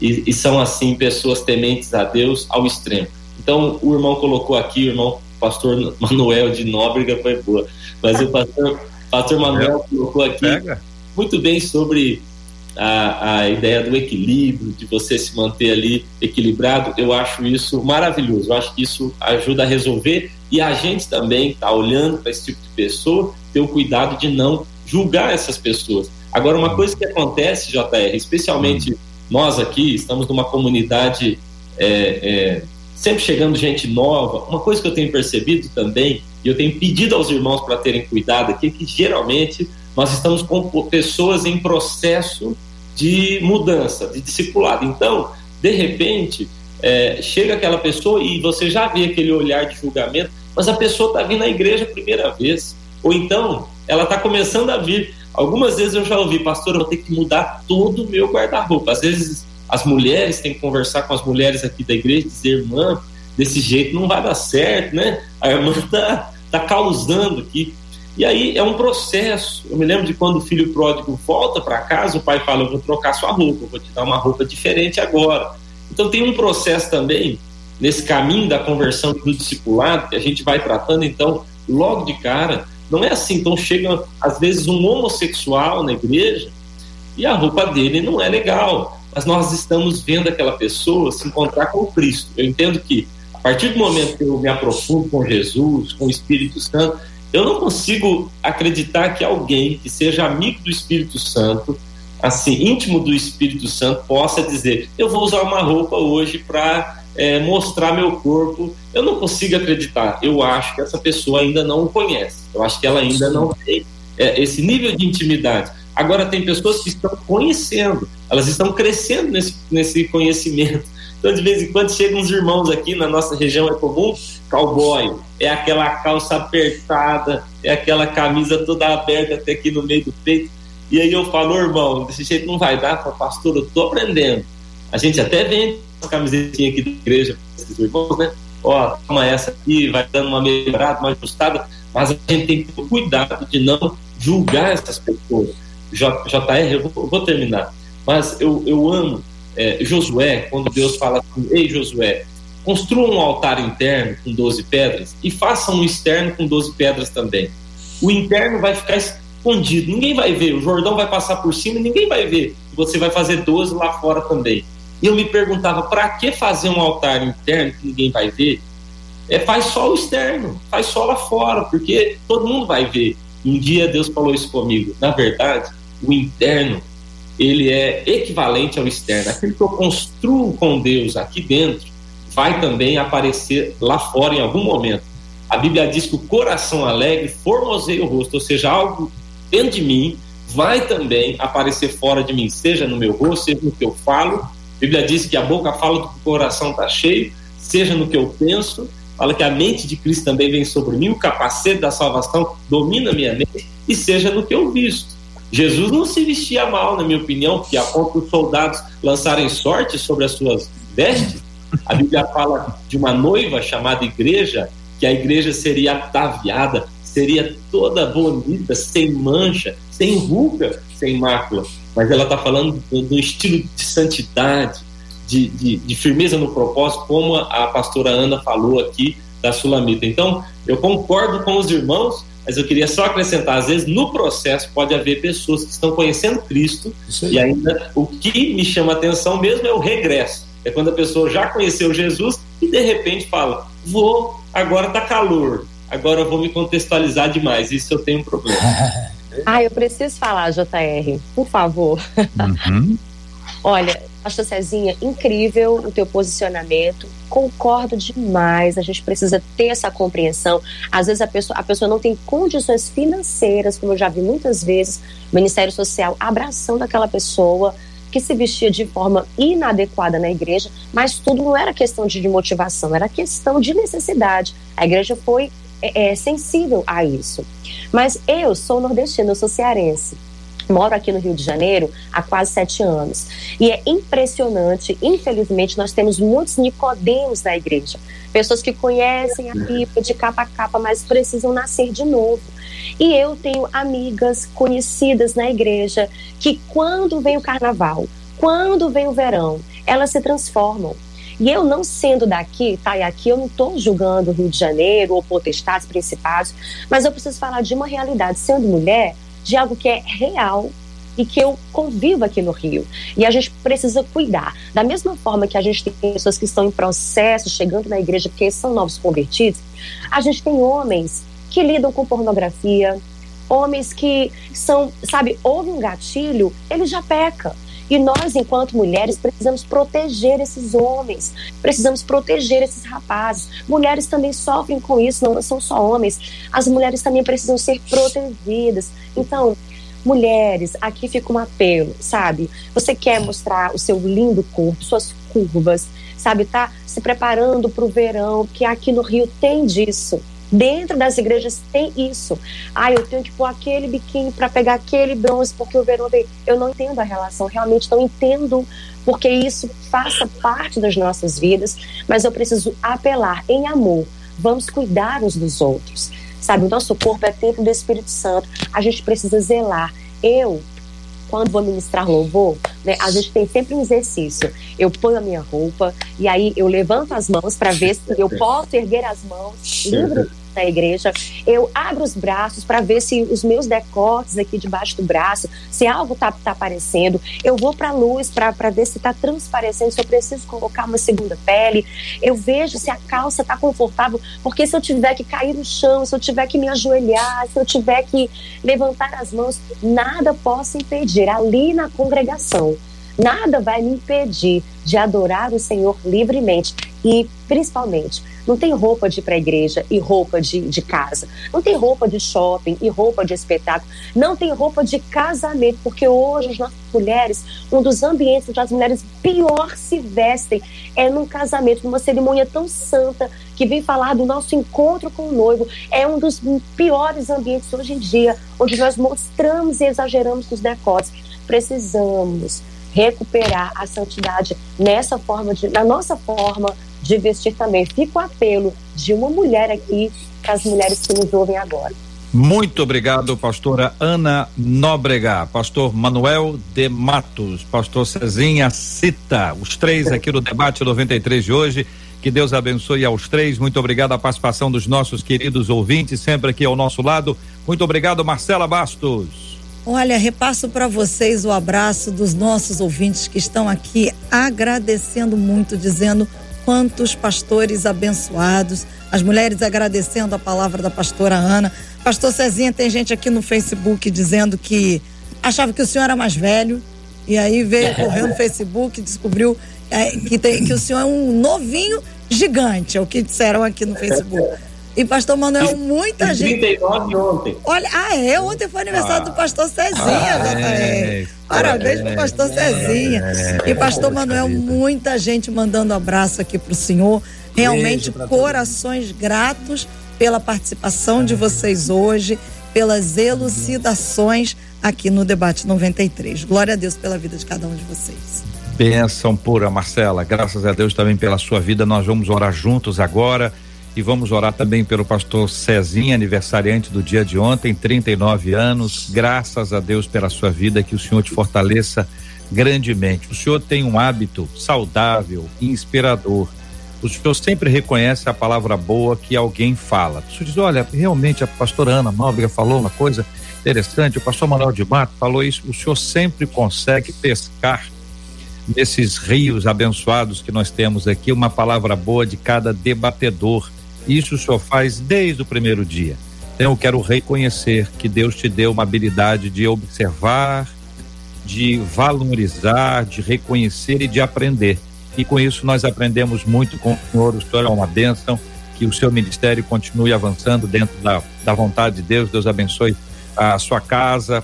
e, e são, assim, pessoas tementes a Deus ao extremo. Então, o irmão colocou aqui, o irmão pastor Manuel de Nóbrega foi boa, mas o pastor, pastor Manuel colocou aqui muito bem sobre a, a ideia do equilíbrio, de você se manter ali equilibrado, eu acho isso maravilhoso. Eu acho que isso ajuda a resolver e a gente também está olhando para esse tipo de pessoa, ter o cuidado de não julgar essas pessoas. Agora, uma coisa que acontece, JR, especialmente nós aqui, estamos numa comunidade é, é, sempre chegando gente nova. Uma coisa que eu tenho percebido também, e eu tenho pedido aos irmãos para terem cuidado aqui, é que geralmente nós estamos com pessoas em processo de mudança, de discipulado. Então, de repente, é, chega aquela pessoa e você já vê aquele olhar de julgamento, mas a pessoa está vindo à igreja a primeira vez. Ou então, ela está começando a vir. Algumas vezes eu já ouvi, pastor, eu vou ter que mudar todo o meu guarda-roupa. Às vezes as mulheres têm que conversar com as mulheres aqui da igreja dizer, irmã, desse jeito não vai dar certo, né? A irmã está tá causando aqui. E aí é um processo. Eu me lembro de quando o filho pródigo volta para casa, o pai fala: Eu vou trocar sua roupa, vou te dar uma roupa diferente agora. Então tem um processo também nesse caminho da conversão do discipulado que a gente vai tratando, então, logo de cara. Não é assim, então chega às vezes um homossexual na igreja e a roupa dele não é legal, mas nós estamos vendo aquela pessoa se encontrar com Cristo. Eu entendo que a partir do momento que eu me aprofundo com Jesus, com o Espírito Santo, eu não consigo acreditar que alguém que seja amigo do Espírito Santo, assim, íntimo do Espírito Santo, possa dizer: eu vou usar uma roupa hoje para é, mostrar meu corpo. Eu não consigo acreditar. Eu acho que essa pessoa ainda não o conhece. Eu acho que ela ainda não tem é, esse nível de intimidade. Agora, tem pessoas que estão conhecendo, elas estão crescendo nesse, nesse conhecimento. Então, de vez em quando, chegam uns irmãos aqui na nossa região é comum, cowboy, é aquela calça apertada, é aquela camisa toda aberta até aqui no meio do peito. E aí eu falo, irmão, desse jeito não vai dar, para pastor, eu tô aprendendo. A gente até vende as camisetinhas aqui da igreja para esses irmãos, né? Ó, toma essa aqui, vai dando uma melhorada, uma ajustada, mas a gente tem que ter cuidado de não julgar essas pessoas. JR, eu vou, eu vou terminar, mas eu, eu amo é, Josué, quando Deus fala assim, ei Josué, construa um altar interno com 12 pedras e faça um externo com 12 pedras também. O interno vai ficar escondido, ninguém vai ver, o Jordão vai passar por cima e ninguém vai ver. Você vai fazer 12 lá fora também. E eu me perguntava, para que fazer um altar interno que ninguém vai ver? É, faz só o externo, faz só lá fora, porque todo mundo vai ver. Um dia Deus falou isso comigo. Na verdade, o interno ele é equivalente ao externo. Aquilo que eu construo com Deus aqui dentro vai também aparecer lá fora em algum momento. A Bíblia diz que o coração alegre formoseia o rosto, ou seja, algo dentro de mim vai também aparecer fora de mim, seja no meu rosto, seja no que eu falo. A Bíblia diz que a boca fala do que o coração está cheio, seja no que eu penso. Fala que a mente de Cristo também vem sobre mim, o capacete da salvação domina a minha mente, e seja no que eu visto. Jesus não se vestia mal, na minha opinião, que a ponto dos soldados lançarem sorte sobre as suas vestes. A Bíblia fala de uma noiva chamada igreja, que a igreja seria ataviada, seria toda bonita, sem mancha, sem ruga, sem mácula. Mas ela está falando do, do, estilo de santidade, de, de, de, firmeza no propósito, como a pastora Ana falou aqui da Sulamita. Então, eu concordo com os irmãos mas eu queria só acrescentar, às vezes no processo pode haver pessoas que estão conhecendo Cristo e ainda o que me chama atenção mesmo é o regresso. É quando a pessoa já conheceu Jesus e de repente fala: "Vou, agora tá calor, agora eu vou me contextualizar demais". Isso eu tenho um problema. ah, eu preciso falar, JR, por favor. Uhum. Olha, Pastor Cezinha, incrível o teu posicionamento. Concordo demais. A gente precisa ter essa compreensão. Às vezes a pessoa, a pessoa não tem condições financeiras, como eu já vi muitas vezes, o Ministério Social abraçando aquela pessoa que se vestia de forma inadequada na igreja, mas tudo não era questão de motivação, era questão de necessidade. A igreja foi é, é, sensível a isso. Mas eu sou nordestina, eu sou cearense moro aqui no Rio de Janeiro há quase sete anos. E é impressionante, infelizmente, nós temos muitos nicodemos na igreja. Pessoas que conhecem a Bíblia de capa a capa, mas precisam nascer de novo. E eu tenho amigas conhecidas na igreja que, quando vem o carnaval, quando vem o verão, elas se transformam. E eu não sendo daqui, tá? E aqui eu não estou julgando o Rio de Janeiro ou potestades, principados, mas eu preciso falar de uma realidade. Sendo mulher, de algo que é real e que eu convivo aqui no Rio. E a gente precisa cuidar. Da mesma forma que a gente tem pessoas que estão em processo, chegando na igreja porque são novos convertidos, a gente tem homens que lidam com pornografia, homens que são, sabe, houve um gatilho, ele já peca. E nós, enquanto mulheres, precisamos proteger esses homens, precisamos proteger esses rapazes. Mulheres também sofrem com isso, não são só homens. As mulheres também precisam ser protegidas. Então, mulheres, aqui fica um apelo, sabe? Você quer mostrar o seu lindo corpo, suas curvas, sabe? Tá se preparando para o verão, que aqui no Rio tem disso. Dentro das igrejas tem isso. Ah, eu tenho que pôr aquele biquíni para pegar aquele bronze porque o verão vem. Eu não entendo a relação, realmente não entendo porque isso faça parte das nossas vidas, mas eu preciso apelar em amor. Vamos cuidar uns dos outros. Sabe, o nosso corpo é templo do Espírito Santo. A gente precisa zelar. Eu quando vou ministrar louvor, né, a gente tem sempre um exercício. Eu ponho a minha roupa e aí eu levanto as mãos para ver se eu posso erguer as mãos livre da igreja, eu abro os braços para ver se os meus decotes aqui debaixo do braço, se algo tá, tá aparecendo, eu vou para a luz para ver se está transparecendo, se eu preciso colocar uma segunda pele, eu vejo se a calça está confortável, porque se eu tiver que cair no chão, se eu tiver que me ajoelhar, se eu tiver que levantar as mãos, nada possa impedir. Ali na congregação nada vai me impedir de adorar o Senhor livremente e, principalmente, não tem roupa de ir para a igreja e roupa de, de casa. Não tem roupa de shopping e roupa de espetáculo. Não tem roupa de casamento, porque hoje as nossas mulheres, um dos ambientes onde as mulheres pior se vestem é num casamento, numa cerimônia tão santa que vem falar do nosso encontro com o noivo. É um dos piores ambientes hoje em dia, onde nós mostramos e exageramos os decotes. Precisamos recuperar a santidade nessa forma de, na nossa forma de vestir também. Fica o apelo de uma mulher aqui para as mulheres que nos ouvem agora. Muito obrigado, pastora Ana Nóbrega, pastor Manuel de Matos, pastor Cezinha Cita, os três aqui no debate 93 de hoje. Que Deus abençoe aos três. Muito obrigado a participação dos nossos queridos ouvintes, sempre aqui ao nosso lado. Muito obrigado, Marcela Bastos. Olha, repasso para vocês o abraço dos nossos ouvintes que estão aqui agradecendo muito, dizendo quantos pastores abençoados, as mulheres agradecendo a palavra da pastora Ana. Pastor Cezinha, tem gente aqui no Facebook dizendo que achava que o senhor era mais velho, e aí veio correndo no Facebook e descobriu é, que, tem, que o senhor é um novinho gigante, é o que disseram aqui no Facebook. E pastor Manuel, muita gente. 39 ontem. Olha, ah, é, ontem foi aniversário ah, do pastor Cezinha, ah, é, Parabéns é, pro pastor Cezinha. É, e pastor Manuel, muita gente mandando abraço aqui pro senhor. Realmente, corações gratos pela participação de vocês hoje, pelas elucidações aqui no Debate 93. Glória a Deus pela vida de cada um de vocês. Benção pura, Marcela. Graças a Deus também pela sua vida. Nós vamos orar juntos agora. E vamos orar também pelo pastor Cezinha, aniversariante do dia de ontem, 39 anos. Graças a Deus pela sua vida, que o Senhor te fortaleça grandemente. O Senhor tem um hábito saudável, inspirador. O Senhor sempre reconhece a palavra boa que alguém fala. O Senhor diz: olha, realmente a pastora Ana Nóbrega falou uma coisa interessante, o pastor Manuel de Mato falou isso. O Senhor sempre consegue pescar nesses rios abençoados que nós temos aqui uma palavra boa de cada debatedor isso senhor faz desde o primeiro dia. Então eu quero reconhecer que Deus te deu uma habilidade de observar de valorizar, de reconhecer e de aprender. E com isso nós aprendemos muito com o senhor. O senhor é uma bênção. Que o seu ministério continue avançando dentro da, da vontade de Deus. Deus abençoe a sua casa,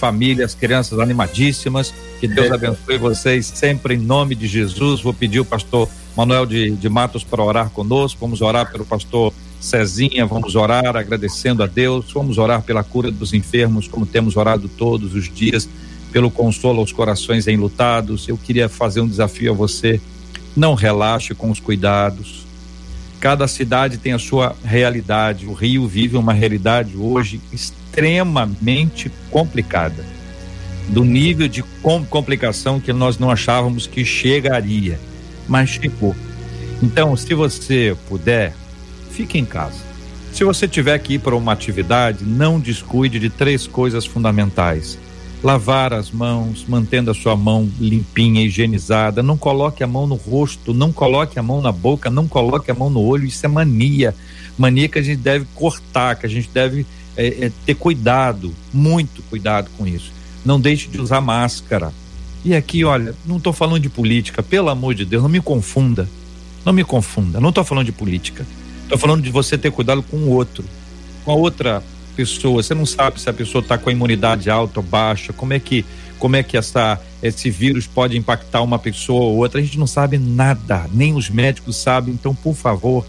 família, as crianças animadíssimas. Que Deus abençoe vocês sempre em nome de Jesus. Vou pedir o pastor Manuel de, de Matos para orar conosco. Vamos orar pelo pastor Cezinha, vamos orar agradecendo a Deus. Vamos orar pela cura dos enfermos, como temos orado todos os dias pelo consolo aos corações enlutados. Eu queria fazer um desafio a você. Não relaxe com os cuidados. Cada cidade tem a sua realidade. O Rio vive uma realidade hoje extremamente complicada, do nível de complicação que nós não achávamos que chegaria, mas chegou. Então, se você puder, fique em casa. Se você tiver que ir para uma atividade, não descuide de três coisas fundamentais lavar as mãos, mantendo a sua mão limpinha, higienizada. Não coloque a mão no rosto, não coloque a mão na boca, não coloque a mão no olho. Isso é mania. Mania que a gente deve cortar, que a gente deve é, é, ter cuidado, muito cuidado com isso. Não deixe de usar máscara. E aqui, olha, não estou falando de política, pelo amor de Deus, não me confunda. Não me confunda. Não estou falando de política. Estou falando de você ter cuidado com o outro, com a outra pessoa, você não sabe se a pessoa está com a imunidade alta ou baixa, como é que como é que essa esse vírus pode impactar uma pessoa ou outra, a gente não sabe nada, nem os médicos sabem, então por favor,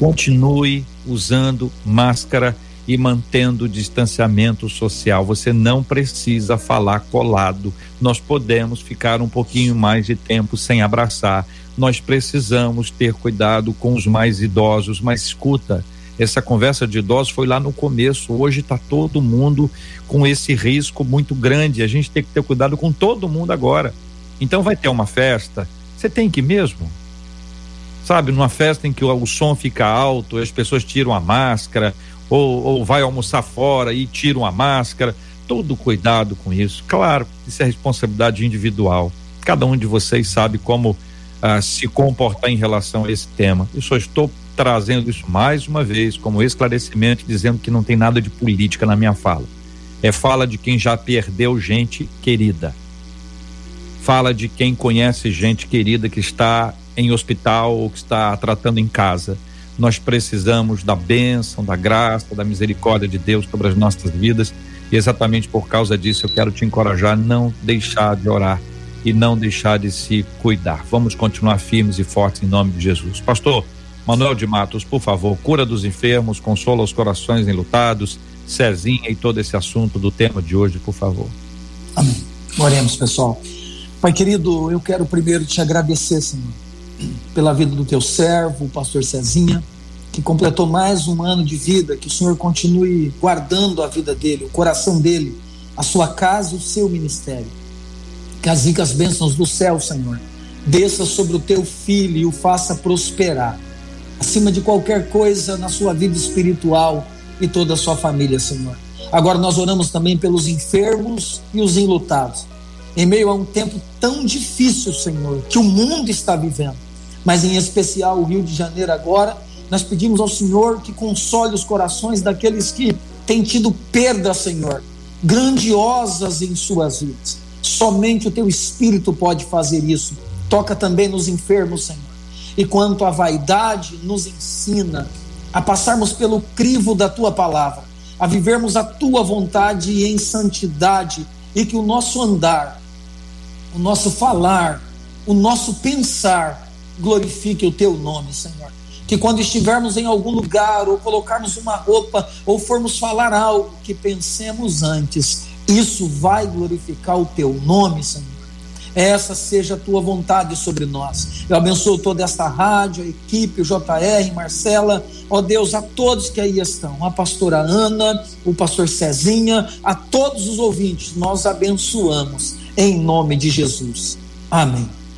continue usando máscara e mantendo o distanciamento social. Você não precisa falar colado. Nós podemos ficar um pouquinho mais de tempo sem abraçar. Nós precisamos ter cuidado com os mais idosos, mas escuta, essa conversa de idosos foi lá no começo. Hoje está todo mundo com esse risco muito grande. A gente tem que ter cuidado com todo mundo agora. Então vai ter uma festa, você tem que ir mesmo. Sabe, numa festa em que o, o som fica alto, as pessoas tiram a máscara, ou, ou vai almoçar fora e tiram a máscara. Todo cuidado com isso. Claro, isso é responsabilidade individual. Cada um de vocês sabe como ah, se comportar em relação a esse tema. Eu só estou trazendo isso mais uma vez como esclarecimento, dizendo que não tem nada de política na minha fala. É fala de quem já perdeu gente querida. Fala de quem conhece gente querida que está em hospital ou que está tratando em casa. Nós precisamos da bênção, da graça, da misericórdia de Deus sobre as nossas vidas. E exatamente por causa disso eu quero te encorajar a não deixar de orar e não deixar de se cuidar. Vamos continuar firmes e fortes em nome de Jesus. Pastor, Manuel de Matos, por favor, cura dos enfermos, consola os corações enlutados, Cezinha e todo esse assunto do tema de hoje, por favor. Amém. Oremos, pessoal. Pai querido, eu quero primeiro te agradecer, Senhor, pela vida do teu servo, o pastor Cezinha, que completou mais um ano de vida, que o Senhor continue guardando a vida dele, o coração dele, a sua casa e o seu ministério. Que as ricas bênçãos do céu, Senhor, desça sobre o teu filho e o faça prosperar acima de qualquer coisa na sua vida espiritual e toda a sua família, Senhor. Agora nós oramos também pelos enfermos e os enlutados. Em meio a um tempo tão difícil, Senhor, que o mundo está vivendo, mas em especial o Rio de Janeiro agora, nós pedimos ao Senhor que console os corações daqueles que têm tido perda, Senhor, grandiosas em suas vidas. Somente o teu Espírito pode fazer isso. Toca também nos enfermos, Senhor e quanto a vaidade nos ensina a passarmos pelo crivo da tua palavra, a vivermos a tua vontade em santidade e que o nosso andar, o nosso falar, o nosso pensar glorifique o teu nome, Senhor. Que quando estivermos em algum lugar, ou colocarmos uma roupa, ou formos falar algo, que pensemos antes, isso vai glorificar o teu nome, Senhor essa seja a tua vontade sobre nós. Eu abençoo toda esta rádio, a equipe, o JR, Marcela, ó Deus, a todos que aí estão, a pastora Ana, o pastor Cezinha, a todos os ouvintes, nós abençoamos em nome de Jesus. Amém.